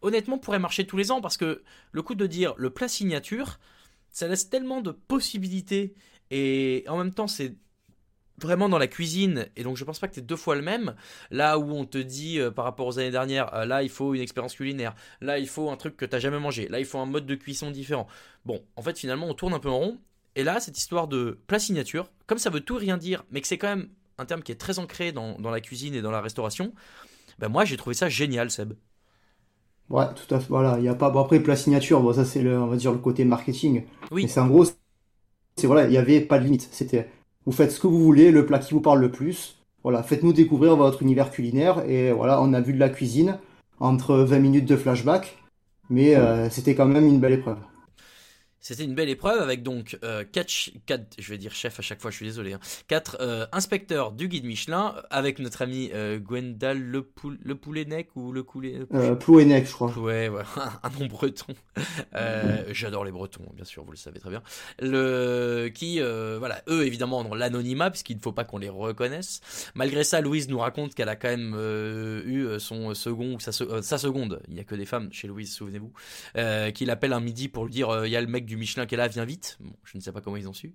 honnêtement, pourrait marcher tous les ans parce que le coup de dire le plat signature, ça laisse tellement de possibilités et en même temps, c'est vraiment dans la cuisine et donc je pense pas que tu deux fois le même là où on te dit euh, par rapport aux années dernières euh, là il faut une expérience culinaire là il faut un truc que t'as jamais mangé là il faut un mode de cuisson différent bon en fait finalement on tourne un peu en rond et là cette histoire de plat signature comme ça veut tout rien dire mais que c'est quand même un terme qui est très ancré dans, dans la cuisine et dans la restauration ben moi j'ai trouvé ça génial Seb Ouais, tout à fait. Voilà, il y a pas. Bon, après, plat signature, bon, ça, c'est le, on va dire, le côté marketing. Oui. Mais c'est en gros, c'est voilà, il y avait pas de limite. C'était, vous faites ce que vous voulez, le plat qui vous parle le plus. Voilà, faites-nous découvrir votre univers culinaire. Et voilà, on a vu de la cuisine entre 20 minutes de flashback. Mais euh, c'était quand même une belle épreuve. C'était une belle épreuve avec donc euh, quatre, ch- quatre- je vais dire chef à chaque fois, je suis désolé, hein, quatre euh, inspecteurs du guide Michelin avec notre ami euh, Gwendal le, Poul, le Poulenec ou le Coulet. Euh, Plouenec, je crois. Ouais, ouais, un nom breton. Euh, J'adore les bretons, bien sûr, vous le savez très bien. Le qui, euh, voilà, eux évidemment ont l'anonymat puisqu'il ne faut pas qu'on les reconnaisse. Malgré ça, Louise nous raconte qu'elle a quand même euh, eu son second ou sa, euh, sa seconde. Il n'y a que des femmes chez Louise, souvenez-vous. Euh, qui l'appelle un midi pour lui dire euh, il y a le mec du Michelin qui est là, viens vite. Bon, je ne sais pas comment ils ont su.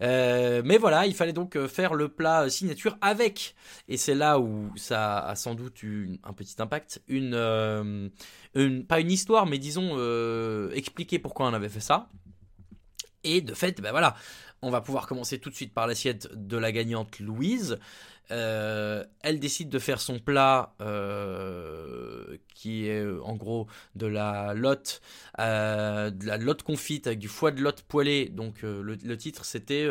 Euh, mais voilà, il fallait donc euh, faire le plat signature avec, et c'est là où ça a sans doute eu un petit impact, une, euh, pas une histoire, mais disons euh, expliquer pourquoi on avait fait ça. Et de fait, ben voilà, on va pouvoir commencer tout de suite par l'assiette de la gagnante Louise. Euh, elle décide de faire son plat euh, qui est euh, en gros de la lotte, de la lotte confite avec du foie de lotte poêlé. Donc le, titre c'était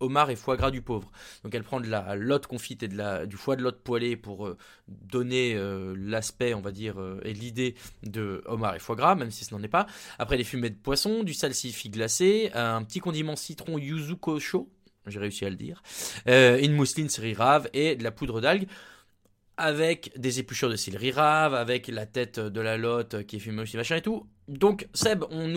homard et foie gras du pauvre. Donc elle prend de la lotte confite et du foie de lotte poêlé pour donner l'aspect, on va dire, et l'idée de homard et foie gras, même si ce n'en est pas. Après les fumées de poisson, du salsifis glacé, un petit condiment citron yuzu kosho, j'ai réussi à le dire, euh, une mousseline céleri rave et de la poudre d'algues avec des épluchures de céleri rave, avec la tête de la lotte qui est fumée aussi, machin et tout. Donc Seb, elle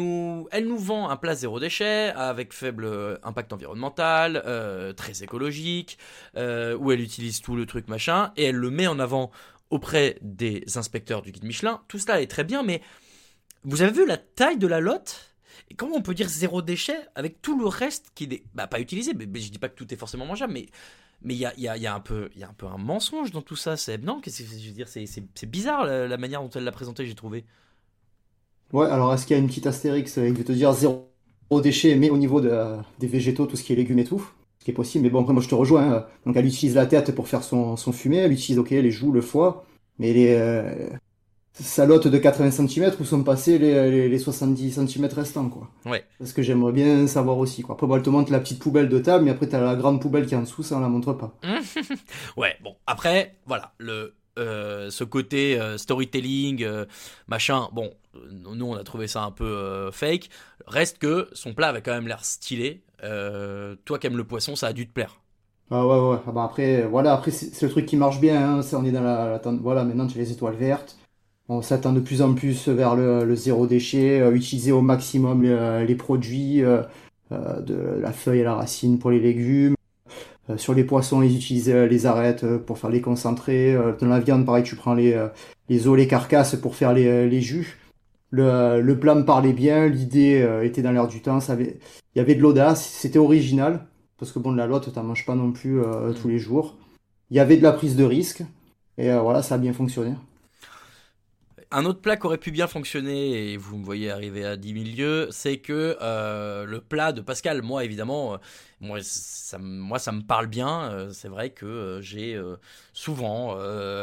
nous vend un plat zéro déchet avec faible euh, impact environnemental, euh, très écologique, où elle utilise tout le truc machin et elle le met en avant auprès des inspecteurs du guide Michelin. Tout cela est très bien, mais vous avez vu la taille de la lotte? Comment on peut dire zéro déchet avec tout le reste qui n'est bah, pas utilisé mais, mais je dis pas que tout est forcément mangeable, mais il y a, il il un peu, il un mensonge dans tout ça, Seb. Non, je veux dire, c'est, c'est, c'est bizarre la, manière dont elle l'a présenté, j'ai trouvé. Ouais, alors est-ce qu'il y a une petite astérix avec de te dire zéro déchet, mais au niveau de, des végétaux, tout ce qui est légumes et tout ce qui est possible. Mais bon, après, moi, je te rejoins. hein. Donc, elle utilise la tête pour faire son, son fumet. Elle utilise, ok, les joues, le foie. Mais les euh, salottes de 80 cm, où sont passés les, les, les 70 cm restants, quoi. Ouais. Parce que j'aimerais bien savoir aussi, quoi. Après, bon, elle te montre la petite poubelle de table, mais après, t'as la grande poubelle qui est en dessous, ça, on la montre pas. ouais, bon, après, voilà, le, euh, ce côté euh, storytelling, euh, machin, bon, nous on a trouvé ça un peu fake. Reste que son plat avait quand même l'air stylé. Toi qui aimes le poisson, ça a dû te plaire. Ah ouais, ouais. Ah bah après, voilà, après, c'est le truc qui marche bien, hein. Ça, on est dans la, Voilà, maintenant, tu as les étoiles vertes. On s'attend de plus en plus vers le, le zéro déchet, euh, utiliser au maximum les, les produits, euh, euh, de la feuille à la racine pour les légumes. Euh, sur les poissons, ils utilisent euh, les arêtes euh, pour faire les concentrés. Euh, dans la viande, pareil, tu prends les, euh, les os, les carcasses pour faire les, euh, les jus. Le, le plat me parlait bien, l'idée euh, était dans l'air du temps, ça avait, il y avait de l'audace, c'était original, parce que bon, de la lotte, t'en manges pas non plus euh, tous les jours. Il y avait de la prise de risque, et euh, voilà, ça a bien fonctionné. Un autre plat qui aurait pu bien fonctionner, et vous me voyez arriver à 10 000 lieues, c'est que euh, le plat de Pascal, moi évidemment, euh, moi, ça, me- parle bien. euh, c'est vrai que j'ai souvent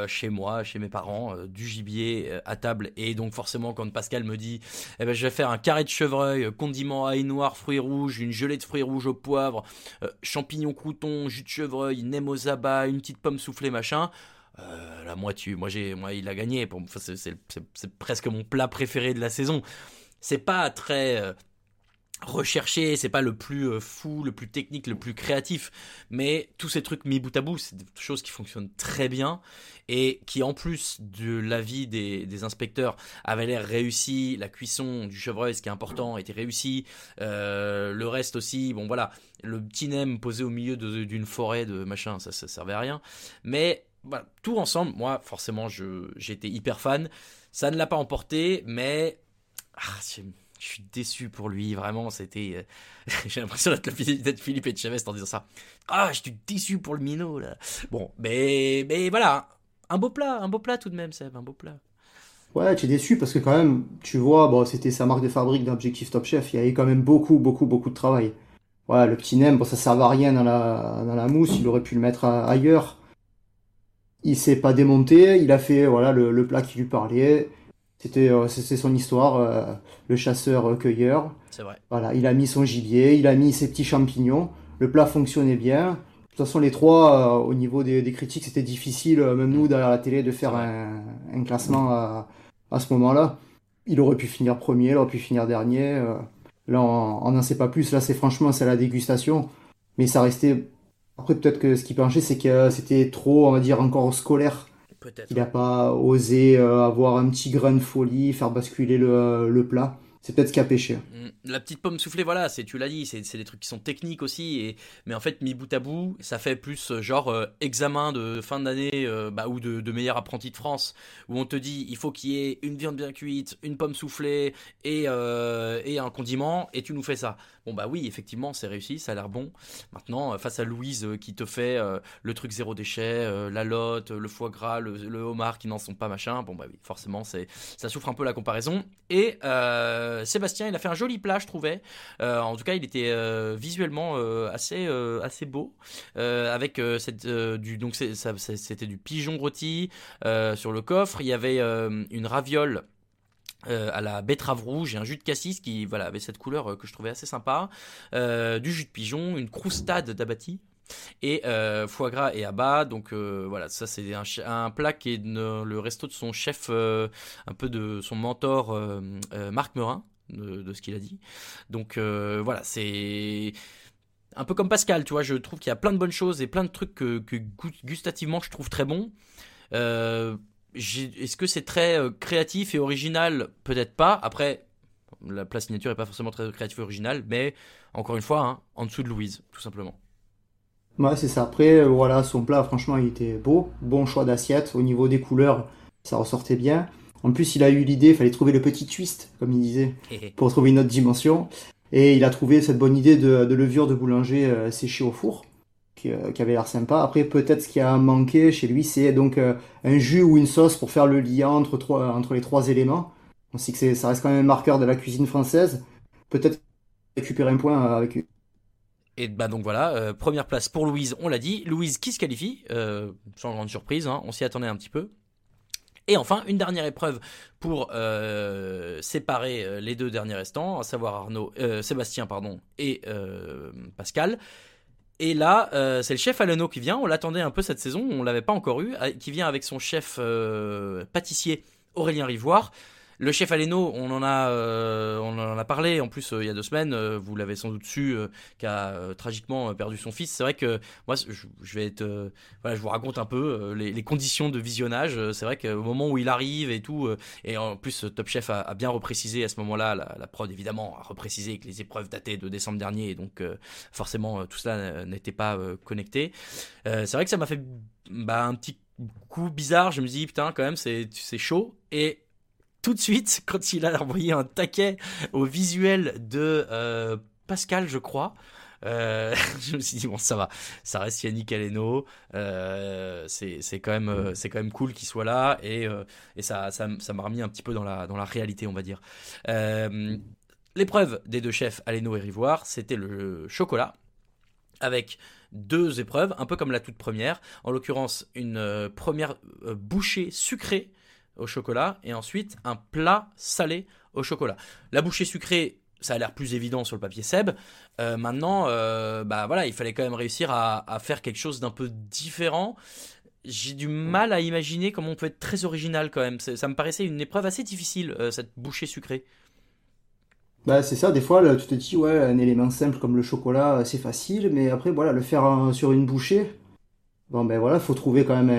chez moi, chez mes parents, du gibier à table. Et donc forcément quand Pascal me dit, eh ben, je vais faire un carré de chevreuil, condiment ail noir, fruits rouges, une gelée de fruits rouges au poivre, champignons croutons, jus de chevreuil, nem aux abats, une petite pomme soufflée, machin. Euh, la moitié, moi j'ai, moi il a gagné. Pour, c'est, presque mon plat préféré de la saison. C'est pas très euh, recherché, c'est pas le plus euh, fou, le plus technique, le plus créatif, mais tous ces trucs mis bout à bout, c'est des choses qui fonctionnent très bien et qui en plus de l'avis des, des inspecteurs avaient l'air réussi. La cuisson du chevreuil, ce qui est important, était réussi. Euh, le reste aussi, bon voilà, le petit nem posé au milieu d'une forêt de machin, ça, ça servait à rien. Mais tout ensemble, moi, forcément, été hyper fan. Ça ne l'a pas emporté, mais ah, je, suis déçu pour lui. Vraiment, c'était. euh, j'ai l'impression d'être, Philippe Etchebest en disant ça. Ah, je suis déçu pour le minot, là. Bon, mais, mais voilà, un beau plat, un beau plat tout de même, Seb, un beau plat. Ouais, tu es déçu parce que quand même, tu vois, bon, c'était sa marque de fabrique d'Objectif Top Chef, il y avait quand même beaucoup, beaucoup, beaucoup de travail. Voilà, le petit nem, bon, ça servait à rien dans la, dans la mousse, il aurait pu le mettre ailleurs. Il s'est pas démonté, il a fait, voilà, le, le plat qui lui parlait. C'était, euh, c'était son histoire, euh, le chasseur-cueilleur. C'est vrai. Voilà, il a mis son gibier, il a mis ses petits champignons. Le plat fonctionnait bien. De toute façon, les trois, euh, au niveau des, des critiques, c'était difficile, euh, même nous, derrière la télé, de faire un, un classement à, à ce moment-là. Il aurait pu finir premier, il aurait pu finir dernier. euh. là, on on n'en sait pas plus. Là, c'est franchement, c'est la dégustation. Mais ça restait. Après, peut-être que ce qui penchait, c'est que c'était trop, on va dire, encore scolaire. Peut-être. Il n'a pas osé euh, avoir un petit grain de folie, faire basculer le, le plat. C'est peut-être ce qui a pêché. Mm, La petite pomme soufflée, voilà, c'est tu l'as dit, c'est des trucs qui sont techniques aussi, et mais en fait mis bout à bout, ça fait plus euh, genre euh, examen de fin d'année euh, bah, ou de, meilleur apprenti de France, où on te dit il faut qu'il y ait une viande bien cuite, une pomme soufflée et euh, et un condiment, et tu nous fais ça. Bon bah oui, effectivement, c'est réussi, ça a l'air bon. Maintenant, face à Louise qui te fait le truc zéro déchet, la lotte, le foie gras, le, le homard qui n'en sont pas machin, bon bah oui, forcément, ça souffre un peu la comparaison. Et Sébastien, il a fait un joli plat, je trouvais. Euh, en tout cas, il était euh, visuellement euh, assez assez beau, avec cette du donc c'était du pigeon rôti sur le coffre. Il y avait une raviole à la betterave rouge et un jus de cassis qui voilà avait cette couleur que je trouvais assez sympa, du jus de pigeon, une croustade d'abati et foie gras et abat. Donc voilà, ça c'est un, plat qui est le resto de son chef, un peu de son mentor Marc Merin, de, ce qu'il a dit. Donc euh, voilà, c'est un peu comme Pascal, tu vois. Je trouve qu'il y a plein de bonnes choses et plein de trucs que, que gu- gustativement je trouve très bons. Euh, Est-ce que c'est très euh, créatif et original? Peut-être pas. Après, la plat signature est pas forcément très créatif et original, mais encore une fois, hein, en dessous de Louise, tout simplement. Ouais, c'est ça. Après, voilà, son plat, franchement, il était beau. Bon choix d'assiette. Au niveau des couleurs, ça ressortait bien. En plus, il a eu l'idée, il fallait trouver le petit twist, comme il disait, pour trouver une autre dimension. Et il a trouvé cette bonne idée de, de levure de boulanger euh, séchée au four, qui, euh, qui avait l'air sympa. Après, peut-être ce qui a manqué chez lui, c'est donc euh, un jus ou une sauce pour faire le lien entre, trois, entre les trois éléments. On sait que ça reste quand même un marqueur de la cuisine française. Peut-être récupérer un point avec Et bah donc voilà, euh, première place pour Louise, on l'a dit. Louise qui se qualifie, euh, sans grande surprise, hein, on s'y attendait un petit peu. Et enfin, une dernière épreuve pour euh, séparer euh, les deux derniers restants, à savoir Arnaud, euh, Sébastien pardon, et Pascal. Et là, c'est le chef Aleno qui vient. On l'attendait un peu cette saison, on l'avait pas encore eu, qui vient avec son chef pâtissier Aurélien Rivoire. Le chef Aleno, on en a, euh, on en a parlé en plus euh, il y a deux semaines. euh, vous l'avez sans doute su, euh, qui a euh, tragiquement perdu son fils. C'est vrai que moi, je, vais être, voilà, je vous raconte un peu les, les conditions de visionnage. C'est vrai qu'au moment où il arrive et tout, et en plus Top Chef a, bien reprécisé à ce moment-là, la, prod évidemment a reprécisé que les épreuves dataient de décembre dernier, et donc forcément tout cela n'était pas connecté. C'est vrai que ça m'a fait bah, un petit coup bizarre. Je me dis putain quand même c'est c'est chaud et tout de suite, quand il a envoyé un taquet au visuel de euh, Pascal, je crois, euh, je me suis dit bon ça va, ça reste Yannick Aleno, euh, c'est quand même euh, c'est quand même cool qu'il soit là. Et et ça ça m'a remis un petit peu dans la dans la réalité on va dire. L'épreuve des deux chefs Aleno et Rivoire, c'était le chocolat avec deux épreuves, un peu comme la toute première, en l'occurrence une première bouchée sucrée au chocolat et ensuite un plat salé au chocolat. La bouchée sucrée, ça a l'air plus évident sur le papier Seb. Euh, maintenant, euh, bah voilà, il fallait quand même réussir à, faire quelque chose d'un peu différent. J'ai du mal à imaginer comment on peut être très original quand même. Ça me paraissait une épreuve assez difficile, euh, cette bouchée sucrée. Bah, c'est ça, des fois, tu te dis, ouais, un élément simple comme le chocolat, c'est facile, mais après, voilà, le faire sur une bouchée, bon, ben voilà, faut trouver quand même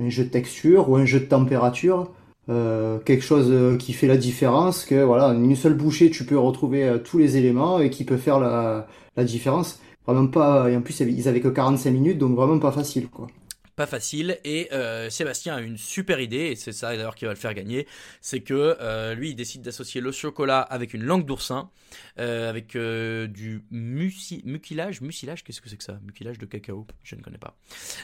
un, jeu de texture ou un jeu de température, euh, quelque chose euh, qui fait la différence, que voilà, une seule bouchée, tu peux retrouver euh, tous les éléments et qui peut faire la, la différence. Vraiment pas, et en plus, ils avaient que 45 minutes, donc vraiment pas facile, quoi. Pas facile. Et euh, Sébastien a une super idée et c'est ça d'ailleurs qui va le faire gagner. C'est que euh, lui il décide d'associer le chocolat avec une langue d'oursin euh, avec du muci- mucilage mucilage qu'est-ce que c'est que ça? Mucilage de cacao je ne connais pas.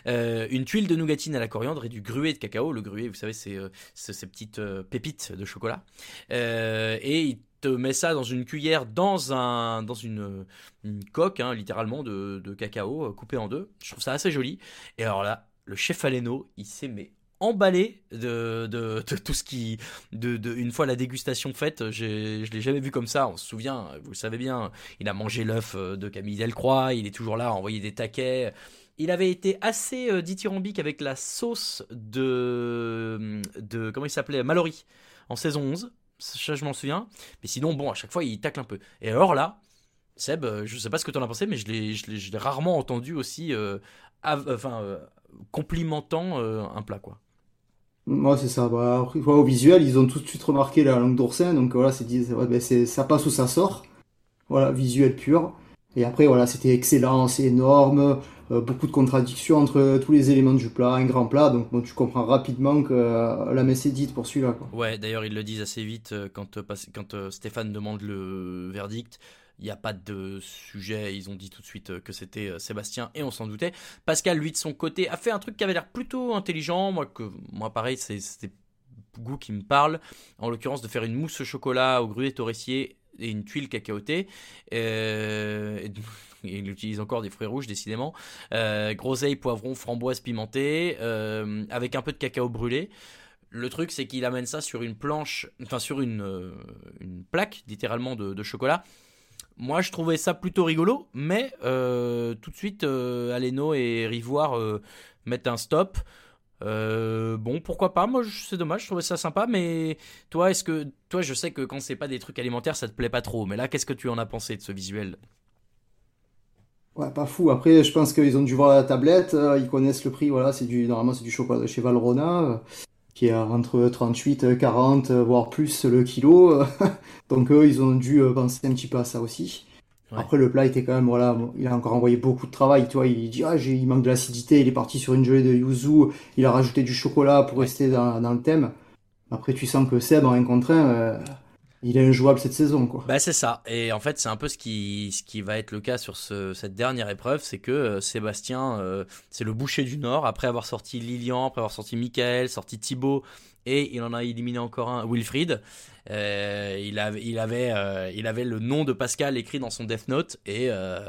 Une tuile de nougatine à la coriandre et du gruet de cacao. Le gruet vous savez c'est ces petites pépites de chocolat. Et il te met ça dans une cuillère dans un dans une, coque hein, littéralement de, cacao coupé en deux. Je trouve ça assez joli. Et alors là le chef Aleno, il s'est mais emballé de, de, tout ce qui de, de une fois la dégustation faite je l'ai jamais vu comme ça on se souvient vous le savez bien il a mangé l'œuf euh, de Camille Delcroix il est toujours là à envoyer des taquets. Il avait été assez euh, dithyrambique avec la sauce de de comment il s'appelait Mallory en saison 11 ça je m'en souviens. Mais sinon bon à chaque fois il tacle un peu. Et alors là Seb euh, je sais pas ce que tu en as pensé mais je l'ai rarement entendu aussi enfin complimentant euh, un plat quoi. Moi, c'est ça. Bah, après, au visuel, ils ont tout de suite remarqué la langue d'oursin, donc voilà, c'est dit, vrai, ben, ça passe ou ça sort. Voilà, visuel pur. Et après, voilà, c'était excellent, c'est énorme, euh, beaucoup de contradictions entre tous les éléments du plat, un grand plat, donc bon, tu comprends rapidement que euh, la messe est dite pour celui-là. Ouais, d'ailleurs ils le disent assez vite euh, quand, euh, quand euh, Stéphane demande le verdict. Il n'y a pas de sujet, ils ont dit tout de suite euh, que c'était euh, Sébastien et on s'en doutait. Pascal, lui, de son côté, a fait un truc qui avait l'air plutôt intelligent. Moi, que, moi pareil, c'était goût qui me parle. En l'occurrence, de faire une mousse au chocolat au gruet torréfié et une tuile cacaotée. Euh, il utilise encore des fruits rouges, décidément. Groseille, poivron, framboise pimentée, avec un peu de cacao brûlé. Le truc, c'est qu'il amène ça sur une planche, enfin sur une, plaque, littéralement, de chocolat. Moi, je trouvais ça plutôt rigolo, mais euh, tout de suite, euh, Aleno et Rivoire euh, mettent un stop. Euh, bon, pourquoi pas Moi, c'est dommage, je trouvais ça sympa, mais toi, est-ce que toi, je sais que quand c'est pas des trucs alimentaires, ça te plaît pas trop. Mais là, qu'est-ce que tu en as pensé de ce visuel? Ouais, pas fou. Après, je pense qu'ils ont dû voir la tablette, ils connaissent le prix, voilà, c'est du, normalement, c'est du chocolat de chez Valrhona, euh, qui est entre 38, euh, 40, euh, voire plus le kilo. Donc eux, ils ont dû euh, penser un petit peu à ça aussi. Ouais. Après, le plat était quand même, voilà, il a encore envoyé beaucoup de travail, tu vois, il dit, ah, il manque de l'acidité, il est parti sur une gelée de yuzu, il a rajouté du chocolat pour rester dans, dans le thème. Après, tu sens que Seb, en un contre un, euh, il est injouable cette saison, quoi. Bah c'est ça. Et en fait, c'est un peu ce qui, ce qui va être le cas sur ce, cette dernière épreuve, c'est que euh, Sébastien, euh, c'est le boucher du Nord. Après avoir sorti Lilian, après avoir sorti Michael, sorti Thibaut, et il en a éliminé encore un, Wilfried. Euh, il, avait, il, avait, euh, il avait le nom de Pascal écrit dans son Death Note. Et euh,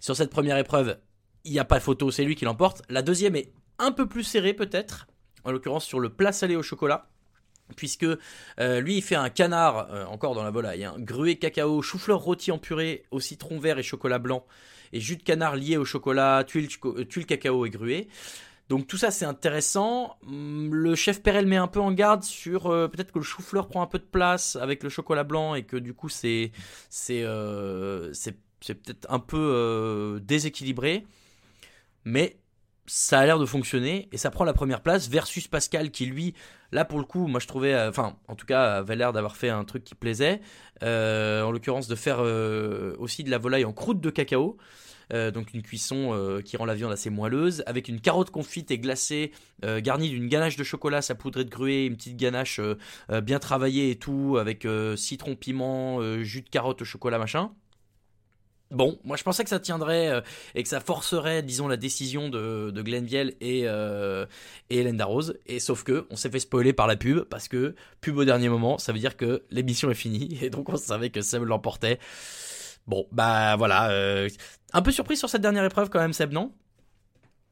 sur cette première épreuve, il n'y a pas de photo, c'est lui qui l'emporte. La deuxième est un peu plus serrée peut-être, en l'occurrence sur le plat salé au chocolat puisque euh, lui il fait un canard euh, encore dans la volaille, hein, grué cacao, chou-fleur rôti en purée au citron vert et chocolat blanc, et jus de canard lié au chocolat, tuile, euh, cacao et grué. Donc tout ça c'est intéressant. Hum, Le chef Perel met un peu en garde sur peut-être que le chou-fleur prend un peu de place avec le chocolat blanc et que du coup c'est c'est peut-être un peu déséquilibré, mais ça a l'air de fonctionner et ça prend la première place versus Pascal qui lui là pour le coup moi je trouvais euh, enfin en tout cas avait l'air d'avoir fait un truc qui plaisait euh, en l'occurrence de faire euh, aussi de la volaille en croûte de cacao donc une cuisson qui rend la viande assez moelleuse, avec une carotte confite et glacée, garnie d'une ganache de chocolat saupoudrée de gruée, une petite ganache bien travaillée et tout, avec citron, piment, jus de carotte chocolat, machin. Bon, moi je pensais que ça tiendrait euh, et que ça forcerait, disons, la décision de, de Glenville et, euh, et. Et sauf que on s'est fait spoiler par la pub parce que pub au dernier moment, ça veut dire que l'émission est finie et donc on savait que Seb l'emportait. Bon, bah voilà. euh, un peu surpris sur cette dernière épreuve quand même, Seb, non?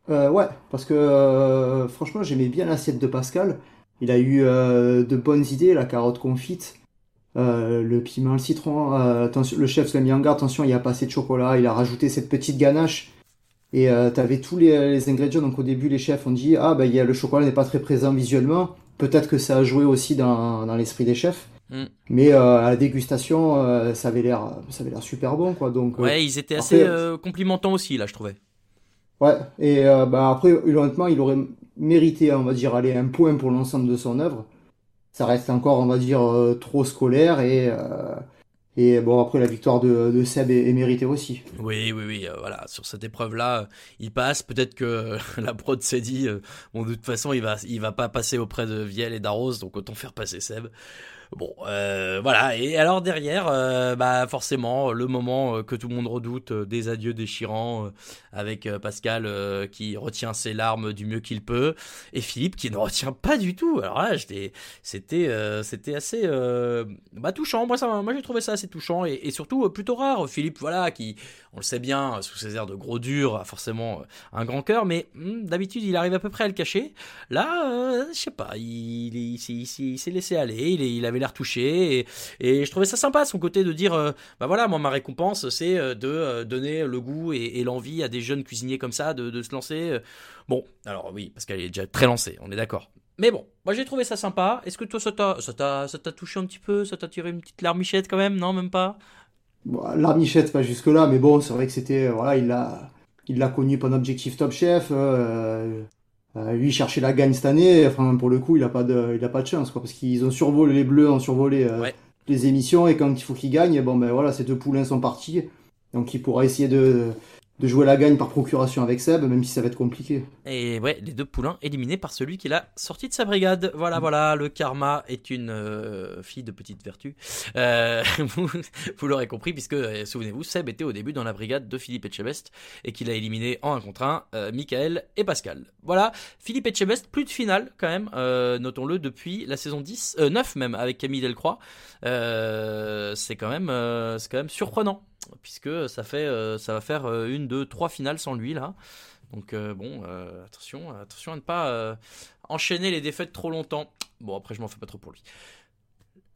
Euh, ouais, parce que franchement, j'aimais bien l'assiette de Pascal. Il a eu de bonnes idées, la carotte confite, euh, le piment, le citron. euh, attention, le chef s'est mis en garde, attention, il n'y a pas assez de chocolat. Il a rajouté cette petite ganache. Et euh, tu avais tous les, les ingrédients. Donc au début, les chefs ont dit Ah, bah, il y a, le chocolat n'est pas très présent visuellement. Peut-être que ça a joué aussi dans, dans l'esprit des chefs. Mm. Mais euh, à la dégustation, euh, ça avait l'air, ça avait l'air super bon, quoi. Donc, Ouais, ils étaient assez après, euh, complimentants aussi, là, je trouvais. Ouais, et euh, bah après, honnêtement, il aurait mérité, on va dire, aller un point pour l'ensemble de son œuvre. Ça reste encore, on va dire, euh, trop scolaire et, euh, et bon, après, la victoire de, Seb est, méritée aussi. Oui, oui, oui, euh, voilà, sur cette épreuve-là, euh, il passe. Peut-être que la prod s'est dit, bon, de toute façon, il va, il va pas passer auprès de Viel et d'Arros, donc autant faire passer Seb. Bon, euh, voilà. Et alors derrière, euh, bah forcément, le moment euh, que tout le monde redoute, des adieux déchirants, avec Pascal qui retient ses larmes du mieux qu'il peut, et Philippe qui ne retient pas du tout. Alors là, c'était, c'était assez, bah touchant. Moi, ça, moi j'ai trouvé ça assez touchant et, surtout plutôt rare. Philippe, voilà, qui, on le sait bien, sous ses airs de gros dur, a forcément un grand cœur, mais hmm, d'habitude, il arrive à peu près à le cacher. Là, je sais pas, il, il, s'est- laissé aller, il avait l'air touché, et, je trouvais ça sympa, son côté de dire, euh, bah voilà, moi, ma récompense, c'est euh, de euh, donner le goût et, l'envie à des jeunes cuisiniers comme ça de, se lancer. Bon, alors oui, parce qu'elle est déjà très lancée, on est d'accord. Mais bon, moi j'ai trouvé ça sympa. Est-ce que toi ça t'a touché un petit peu, ça t'a tiré une petite larmichette quand même? Non, même pas? Larmichette, pas jusque-là, mais bon, c'est vrai que c'était, voilà, il l'a, il l'a connu pendant Objectif Top Chef. Euh, lui, il cherchait la gagne cette année. Enfin, pour le coup, il a pas de, il a pas de chance, quoi, parce qu'ils ont survolé, les Bleus ont survolé euh, Ouais. les émissions, et quand il faut qu'ils gagnent, bon, ben voilà, ces deux poulains sont partis. Donc, il pourra essayer de, de jouer la gagne par procuration avec Seb, même si ça va être compliqué. Et ouais, les deux poulains éliminés par celui qui l'a sorti de sa brigade. Voilà, voilà, le karma est une euh, fille de petite vertu. Euh, vous vous l'aurez compris, puisque, euh, souvenez-vous, Seb était au début dans la brigade de Philippe Etchebest et qu'il a éliminé en un contre un euh, Michael et Pascal. Voilà, Philippe Etchebest, plus de finale quand même, notons-le, depuis la saison 10, euh, 9 même, avec Camille Delcroix. C'est quand, même, quand même surprenant, puisque ça, fait, euh, ça va faire euh, une, deux, trois finales sans lui, là. Donc euh, bon, attention, attention à ne pas enchaîner les défaites trop longtemps. Bon, après, je m'en fais pas trop pour lui.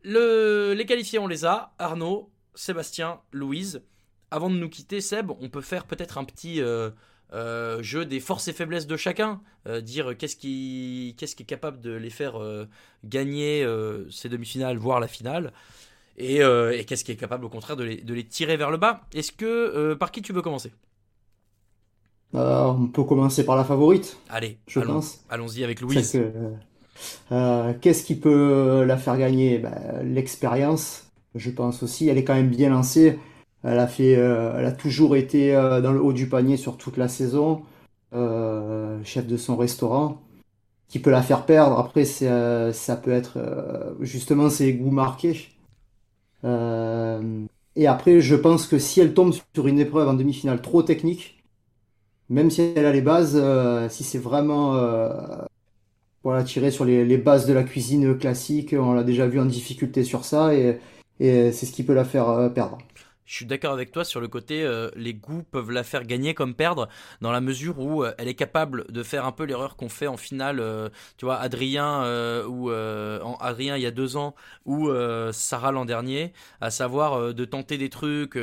Le, les qualifiés, on les a. Arnaud, Sébastien, Louise. Avant de nous quitter, Seb, on peut faire peut-être un petit jeu des forces et faiblesses de chacun. Dire qu'est-ce qui, qu'est-ce qui est capable de les faire gagner ces demi-finales, voire la finale. Et, euh, et qu'est-ce qui est capable au contraire de les, de les tirer vers le bas? Est-ce que euh, par qui tu veux commencer? Euh, on peut commencer par la favorite, Allez, je allons- pense. allons-y avec Louise. Qu'est-ce qui peut la faire gagner? Ben, l'expérience, je pense aussi. Elle est quand même bien lancée. Elle a fait, euh, elle a toujours été euh, dans le haut du panier sur toute la saison. Euh, chef de son restaurant. Qui peut la faire perdre. Après, ça peut être justement ses goûts marqués. Euh, et après, je pense que si elle tombe sur une épreuve en demi-finale trop technique, même si elle a les bases, euh, si c'est vraiment euh, voilà, tiré sur les, bases de la cuisine classique, on l'a déjà vu en difficulté sur ça, et, c'est ce qui peut la faire perdre. Je suis d'accord avec toi sur le côté euh, les goûts peuvent la faire gagner comme perdre dans la mesure où euh, elle est capable de faire un peu l'erreur qu'on fait en finale euh, tu vois Adrien ou en- Adrien il y a deux ans ou Sarah l'an dernier à savoir de tenter des trucs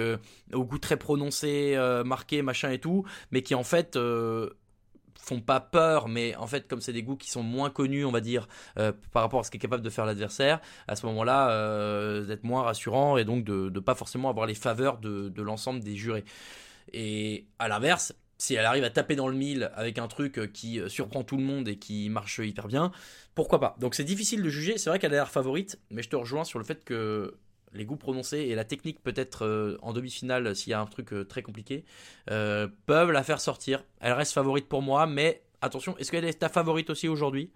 au goût très prononcé marqué machin et tout mais qui en fait font pas peur, mais en fait, comme c'est des goûts qui sont moins connus, on va dire, euh, par rapport à ce qu'est capable de faire l'adversaire, à ce moment-là, euh, d'être moins rassurant et donc de ne pas forcément avoir les faveurs de, de l'ensemble des jurés. Et à l'inverse, si elle arrive à taper dans le mille avec un truc euh, qui surprend tout le monde et qui marche hyper bien, pourquoi pas? Donc c'est difficile de juger, c'est vrai qu'elle a l'air favorite, mais je te rejoins sur le fait que les goûts prononcés et la technique peut-être euh, en demi-finale s'il y a un truc euh, très compliqué euh, peuvent la faire sortir. Elle reste favorite pour moi, mais attention, est-ce qu'elle est ta favorite aussi aujourd'hui?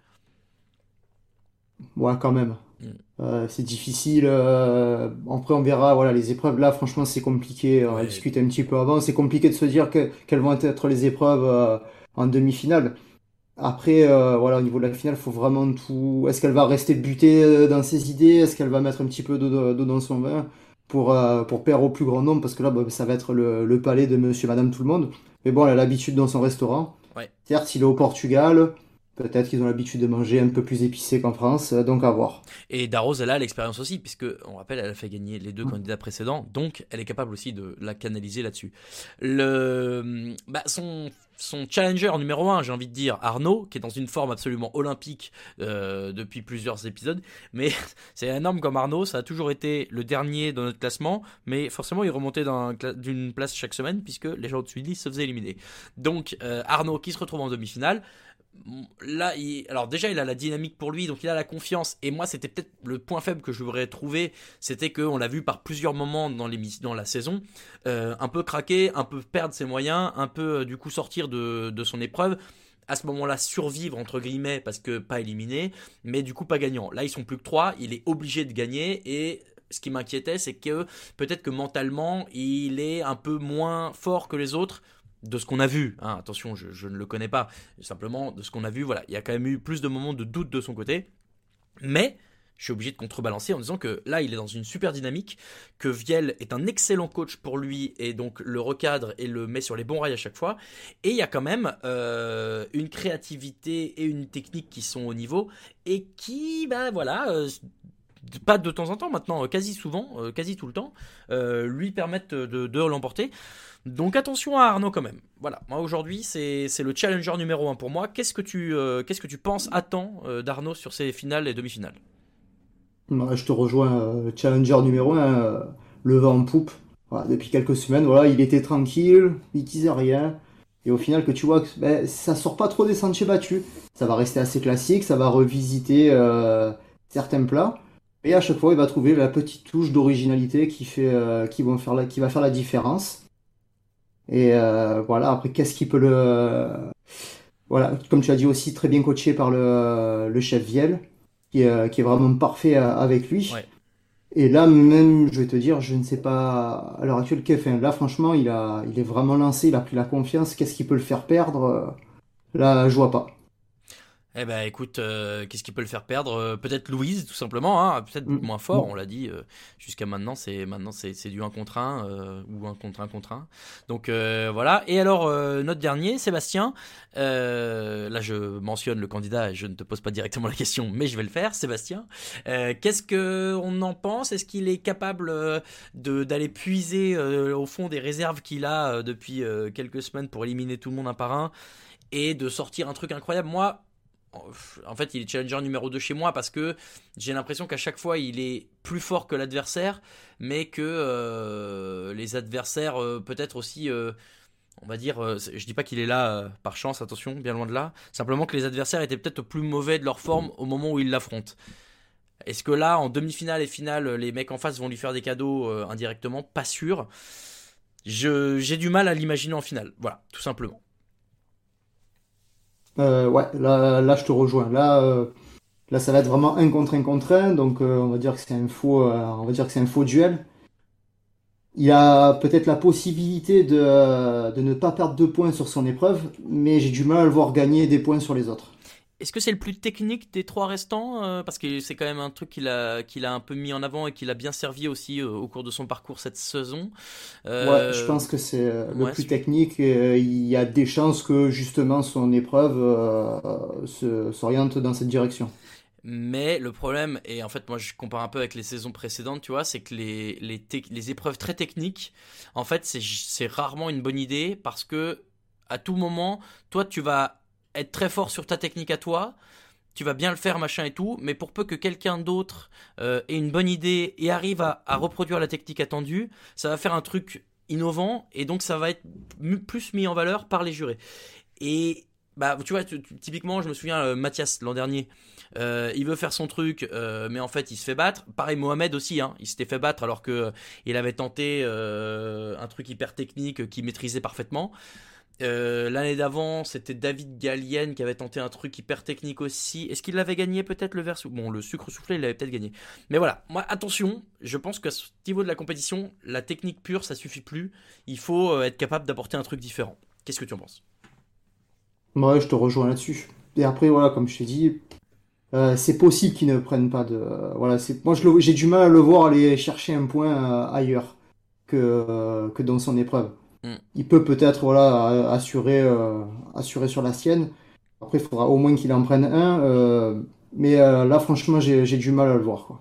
Ouais, quand même. Mm. Euh, c'est difficile. après, on verra. Voilà, les épreuves là, franchement, c'est compliqué. On a Ouais. discuté un petit peu avant. C'est compliqué de se dire que- quelles vont être les épreuves en demi-finale. Après, euh, voilà, au niveau de la finale, faut vraiment tout. Est-ce qu'elle va rester butée euh, dans ses idées? Est-ce qu'elle va mettre un petit peu d'eau dans son vin pour, euh, pour plaire au plus grand nombre? Parce que là, bah, ça va être le, le palais de monsieur, madame, tout le monde. Mais bon, elle a l'habitude dans son restaurant. Ouais. Certes, il est au Portugal. Peut-être qu'ils ont l'habitude de manger un peu plus épicé qu'en France. Donc, à voir. Et Darroze, elle a l'expérience aussi, puisque, on rappelle, elle a fait gagner les deux Mm. candidats précédents, donc elle est capable aussi de la canaliser là-dessus. Le, bah, son, son challenger numéro un, j'ai envie de dire, Arnaud, qui est dans une forme absolument olympique euh, depuis plusieurs épisodes, mais c'est énorme comme Arnaud, ça a toujours été le dernier dans notre classement, mais forcément il remontait d'une place chaque semaine, puisque les gens au-dessus de se faisaient éliminer. Donc euh, Arnaud qui se retrouve en demi-finale, là, alors déjà, il a la dynamique pour lui, donc il a la confiance. Et moi, c'était peut-être le point faible que je voudrais trouver, c'était que on l'a vu par plusieurs moments dans, l'émis- dans la saison, euh, un peu craquer, un peu perdre ses moyens, un peu euh, du coup sortir de, de son épreuve. À ce moment-là, survivre entre guillemets parce que pas éliminé, mais du coup pas gagnant. Là, ils sont plus que trois, il est obligé de gagner et ce qui m'inquiétait, c'est que peut-être que mentalement, il est un peu moins fort que les autres de ce qu'on a vu. hein. attention, je, ne le connais pas. Simplement, de ce qu'on a vu, voilà, il y a quand même eu plus de moments de doute de son côté. Mais je suis obligé de contrebalancer en disant que là, il est dans une super dynamique, que Viel est un excellent coach pour lui et donc le recadre et le met sur les bons rails à chaque fois. Et il y a quand même euh, une créativité et une technique qui sont au niveau et qui, ben voilà, euh, pas de temps en temps maintenant, euh, quasi souvent, euh, quasi tout le temps, euh, lui permettent de, l'emporter. Donc attention à Arnaud quand même. Voilà, moi aujourd'hui c'est le challenger numéro un pour moi. Qu'est-ce que tu qu'est-ce que tu penses attends euh, d'Arnaud sur ses finales et demi-finales? Ouais, je te rejoins, challenger numéro un, euh, le vent en poupe. Voilà, depuis quelques semaines, voilà, il était tranquille, il disait rien. Et au final, que tu vois que ben, ça sort pas trop des sentiers battus. Ça va rester assez classique, ça va revisiter certains plats. Et à chaque fois, il va trouver la petite touche d'originalité qui fait, euh, qui vont faire la, qui va faire la différence. Et euh, voilà, après, qu'est-ce qui peut le... Voilà, comme tu as dit aussi, très bien coaché par le, le chef Viel, qui est, qui est vraiment parfait euh, avec lui. Ouais. Et là, même, je vais te dire, je ne sais pas à l'heure actuelle, quel- enfin, là, franchement, il a, il est vraiment lancé, il a pris la confiance. Qu'est-ce qui peut le faire perdre? euh, Là, je vois pas. Eh ben écoute, euh, qu'est-ce qui peut le faire perdre? Euh, Peut-être Louise, tout simplement, hein, peut-être Mm. moins fort, Mm. on l'a dit. euh, Jusqu'à maintenant, c'est maintenant c'est du 1 contre 1 euh, ou 1 contre 1 contre 1. Donc voilà. Et alors notre dernier, Sébastien. là, je mentionne le candidat et je ne te pose pas directement la question, mais je vais le faire, Sébastien. Qu'est-ce que on en pense? Est-ce qu'il est capable d'aller puiser au fond des réserves qu'il a depuis quelques semaines pour éliminer tout le monde un par un et de sortir un truc incroyable? Moi en fait, il est challenger numéro 2 chez moi parce que j'ai l'impression qu'à chaque fois, il est plus fort que l'adversaire, mais que euh, les adversaires, euh, peut-être aussi, euh, on va dire, je dis pas qu'il est là par chance, attention, bien loin de là, simplement que les adversaires étaient peut-être plus mauvais de leur forme au moment où ils l'affrontent. Est-ce que là, en demi-finale et finale, les mecs en face vont lui faire des cadeaux indirectement? Pas sûr. J'ai du mal à l'imaginer en finale. Voilà, tout simplement. Euh, ouais, là, là, je te rejoins. Là, euh, Là, ça va être vraiment un contre un contre un, donc euh, on va dire que c'est un faux, euh, on va dire que c'est un faux duel. Il a peut-être la possibilité de, de ne pas perdre deux points sur son épreuve, mais j'ai du mal à le voir gagner des points sur les autres. Est-ce que c'est le plus technique des trois restants euh, Parce que c'est quand même un truc qu'il a, qu'il a un peu mis en avant et qu'il a bien servi aussi euh, au cours de son parcours cette saison. Euh, ouais, je pense que c'est le ouais, plus technique. il y a des chances que justement son épreuve s'oriente dans cette direction. Mais le problème, et en fait moi je compare un peu avec les saisons précédentes, tu vois, c'est que les, les, les épreuves très techniques, en fait c'est rarement une bonne idée parce que à tout moment, toi tu vas être très fort sur ta technique à toi, tu vas bien le faire, machin et tout, mais pour peu que quelqu'un d'autre euh, ait une bonne idée et arrive à, reproduire la technique attendue, ça va faire un truc innovant et donc ça va être plus mis en valeur par les jurés. Et bah tu vois, typiquement, je me souviens euh, Mathias l'an dernier, euh, il veut faire son truc, mais en fait il se fait battre. Pareil Mohamed aussi, hein, il s'était fait battre alors que il avait tenté un truc hyper technique qu'il maîtrisait parfaitement. Euh, L'année d'avant, c'était David Gallienne qui avait tenté un truc hyper technique aussi. Est-ce qu'il l'avait gagné peut-être le verre Bon, le sucre soufflé, il l'avait peut-être gagné. Mais voilà, moi, attention, je pense qu'à ce niveau de la compétition, la technique pure, ça suffit plus. Il faut euh, être capable d'apporter un truc différent. Qu'est-ce que tu en penses? Ouais, je te rejoins là-dessus. Et après, voilà, comme je t'ai dit, euh, c'est possible qu'ils ne prennent pas de. voilà, c'est moi, j'ai du mal à le voir aller chercher un point ailleurs que dans son épreuve. Il peut peut-être voilà, assurer, euh, assurer sur la sienne. Après, il faudra au moins qu'il en prenne un. Euh, mais euh, là, franchement, j'ai du mal à le voir. Quoi.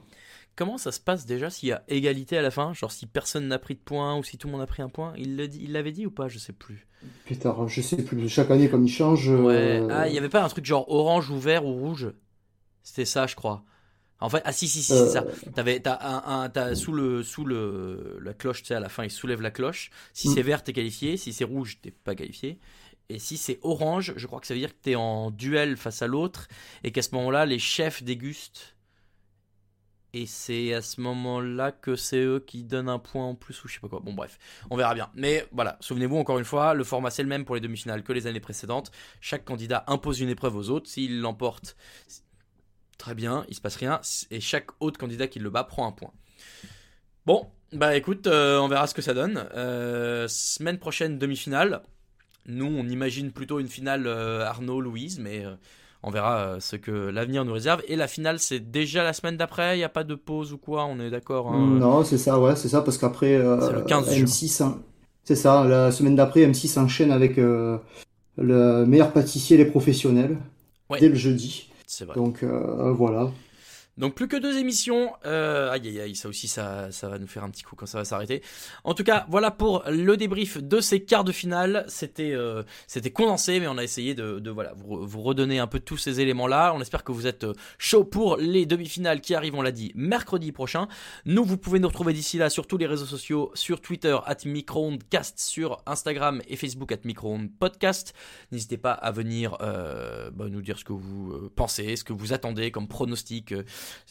Comment ça se passe déjà s'il y a égalité à la fin? Genre si personne n'a pris de points ou si tout le monde a pris un point Il l'avait dit, dit ou pas? Je sais plus. Putain, je sais plus. Chaque année, comme il change. Ouais. Ah, il n'y avait pas un truc genre orange ou vert ou rouge? C'était ça, je crois. En fait, ah si si si, c'est ça. T'avais, t'as un, un sous le sous le la cloche, tu sais, à la fin, il soulève la cloche. Si c'est vert, t'es qualifié. Si c'est rouge, t'es pas qualifié. Et si c'est orange, je crois que ça veut dire que t'es en duel face à l'autre et qu'à ce moment-là, les chefs dégustent. Et c'est à ce moment-là que c'est eux qui donnent un point en plus ou je sais pas quoi. Bon bref, on verra bien. Mais voilà, souvenez-vous encore une fois, le format c'est le même pour les demi-finales que les années précédentes. Chaque candidat impose une épreuve aux autres. S'il l'emporte, Très bien, il se passe rien. Et chaque autre candidat qui le bat prend un point. Bon, bah écoute, euh, on verra ce que ça donne. Euh, semaine prochaine, demi-finale. Nous, on imagine plutôt une finale euh, Arnaud-Louise, mais on verra ce que l'avenir nous réserve. Et la finale, c'est déjà la semaine d'après Il n'y a pas de pause ou quoi On est d'accord hein? Non, c'est ça, ouais, c'est ça, parce qu'après, le 15 M6, hein, c'est ça, la semaine d'après, M6 enchaîne avec le meilleur pâtissier, les professionnels, dès le jeudi. Donc euh, voilà. Donc plus que deux émissions. Euh, aïe aïe aïe, ça aussi ça, ça va nous faire un petit coup quand ça va s'arrêter. En tout cas, voilà pour le débrief de ces quarts de finale. C'était euh, condensé, mais on a essayé de, voilà vous, redonner un peu tous ces éléments là. On espère que vous êtes chaud pour les demi-finales qui arrivent, on l'a dit, mercredi prochain. Nous, vous pouvez nous retrouver d'ici là sur tous les réseaux sociaux, sur Twitter at Microondcast, sur Instagram et Facebook at Podcast. N'hésitez pas à venir euh, bah, nous dire ce que vous euh, pensez, ce que vous attendez comme pronostic.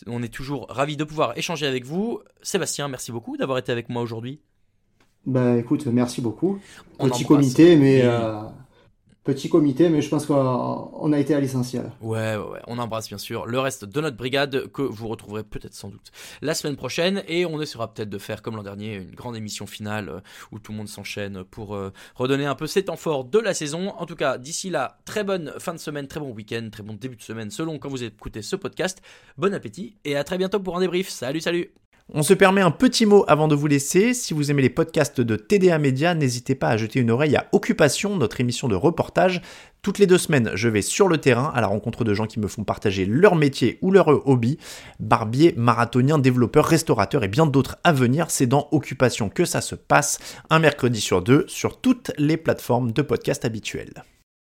On est toujours ravis de pouvoir échanger avec vous. Sébastien, merci beaucoup d'avoir été avec moi aujourd'hui. Bah écoute, merci beaucoup. On Petit comité, mais euh, petit comité, mais je pense qu'on a été à l'essentiel. Ouais, ouais, ouais, on embrasse bien sûr le reste de notre brigade que vous retrouverez peut-être sans doute la semaine prochaine et on essaiera peut-être de faire comme l'an dernier une grande émission finale euh, où tout le monde s'enchaîne pour euh, redonner un peu ses temps forts de la saison. En tout cas, d'ici là, très bonne fin de semaine, très bon week-end, très bon début de semaine selon quand vous écoutez ce podcast. Bon appétit et à très bientôt pour un débrief. Salut, salut on se permet un petit mot avant de vous laisser. Si vous aimez les podcasts de TDA Média, n'hésitez pas à jeter une oreille à Occupation, notre émission de reportage. Toutes les deux semaines, je vais sur le terrain à la rencontre de gens qui me font partager leur métier ou leur hobby. Barbier, marathonien, développeur, restaurateur et bien d'autres à venir. C'est dans Occupation que ça se passe, un mercredi sur deux, sur toutes les plateformes de podcast habituelles.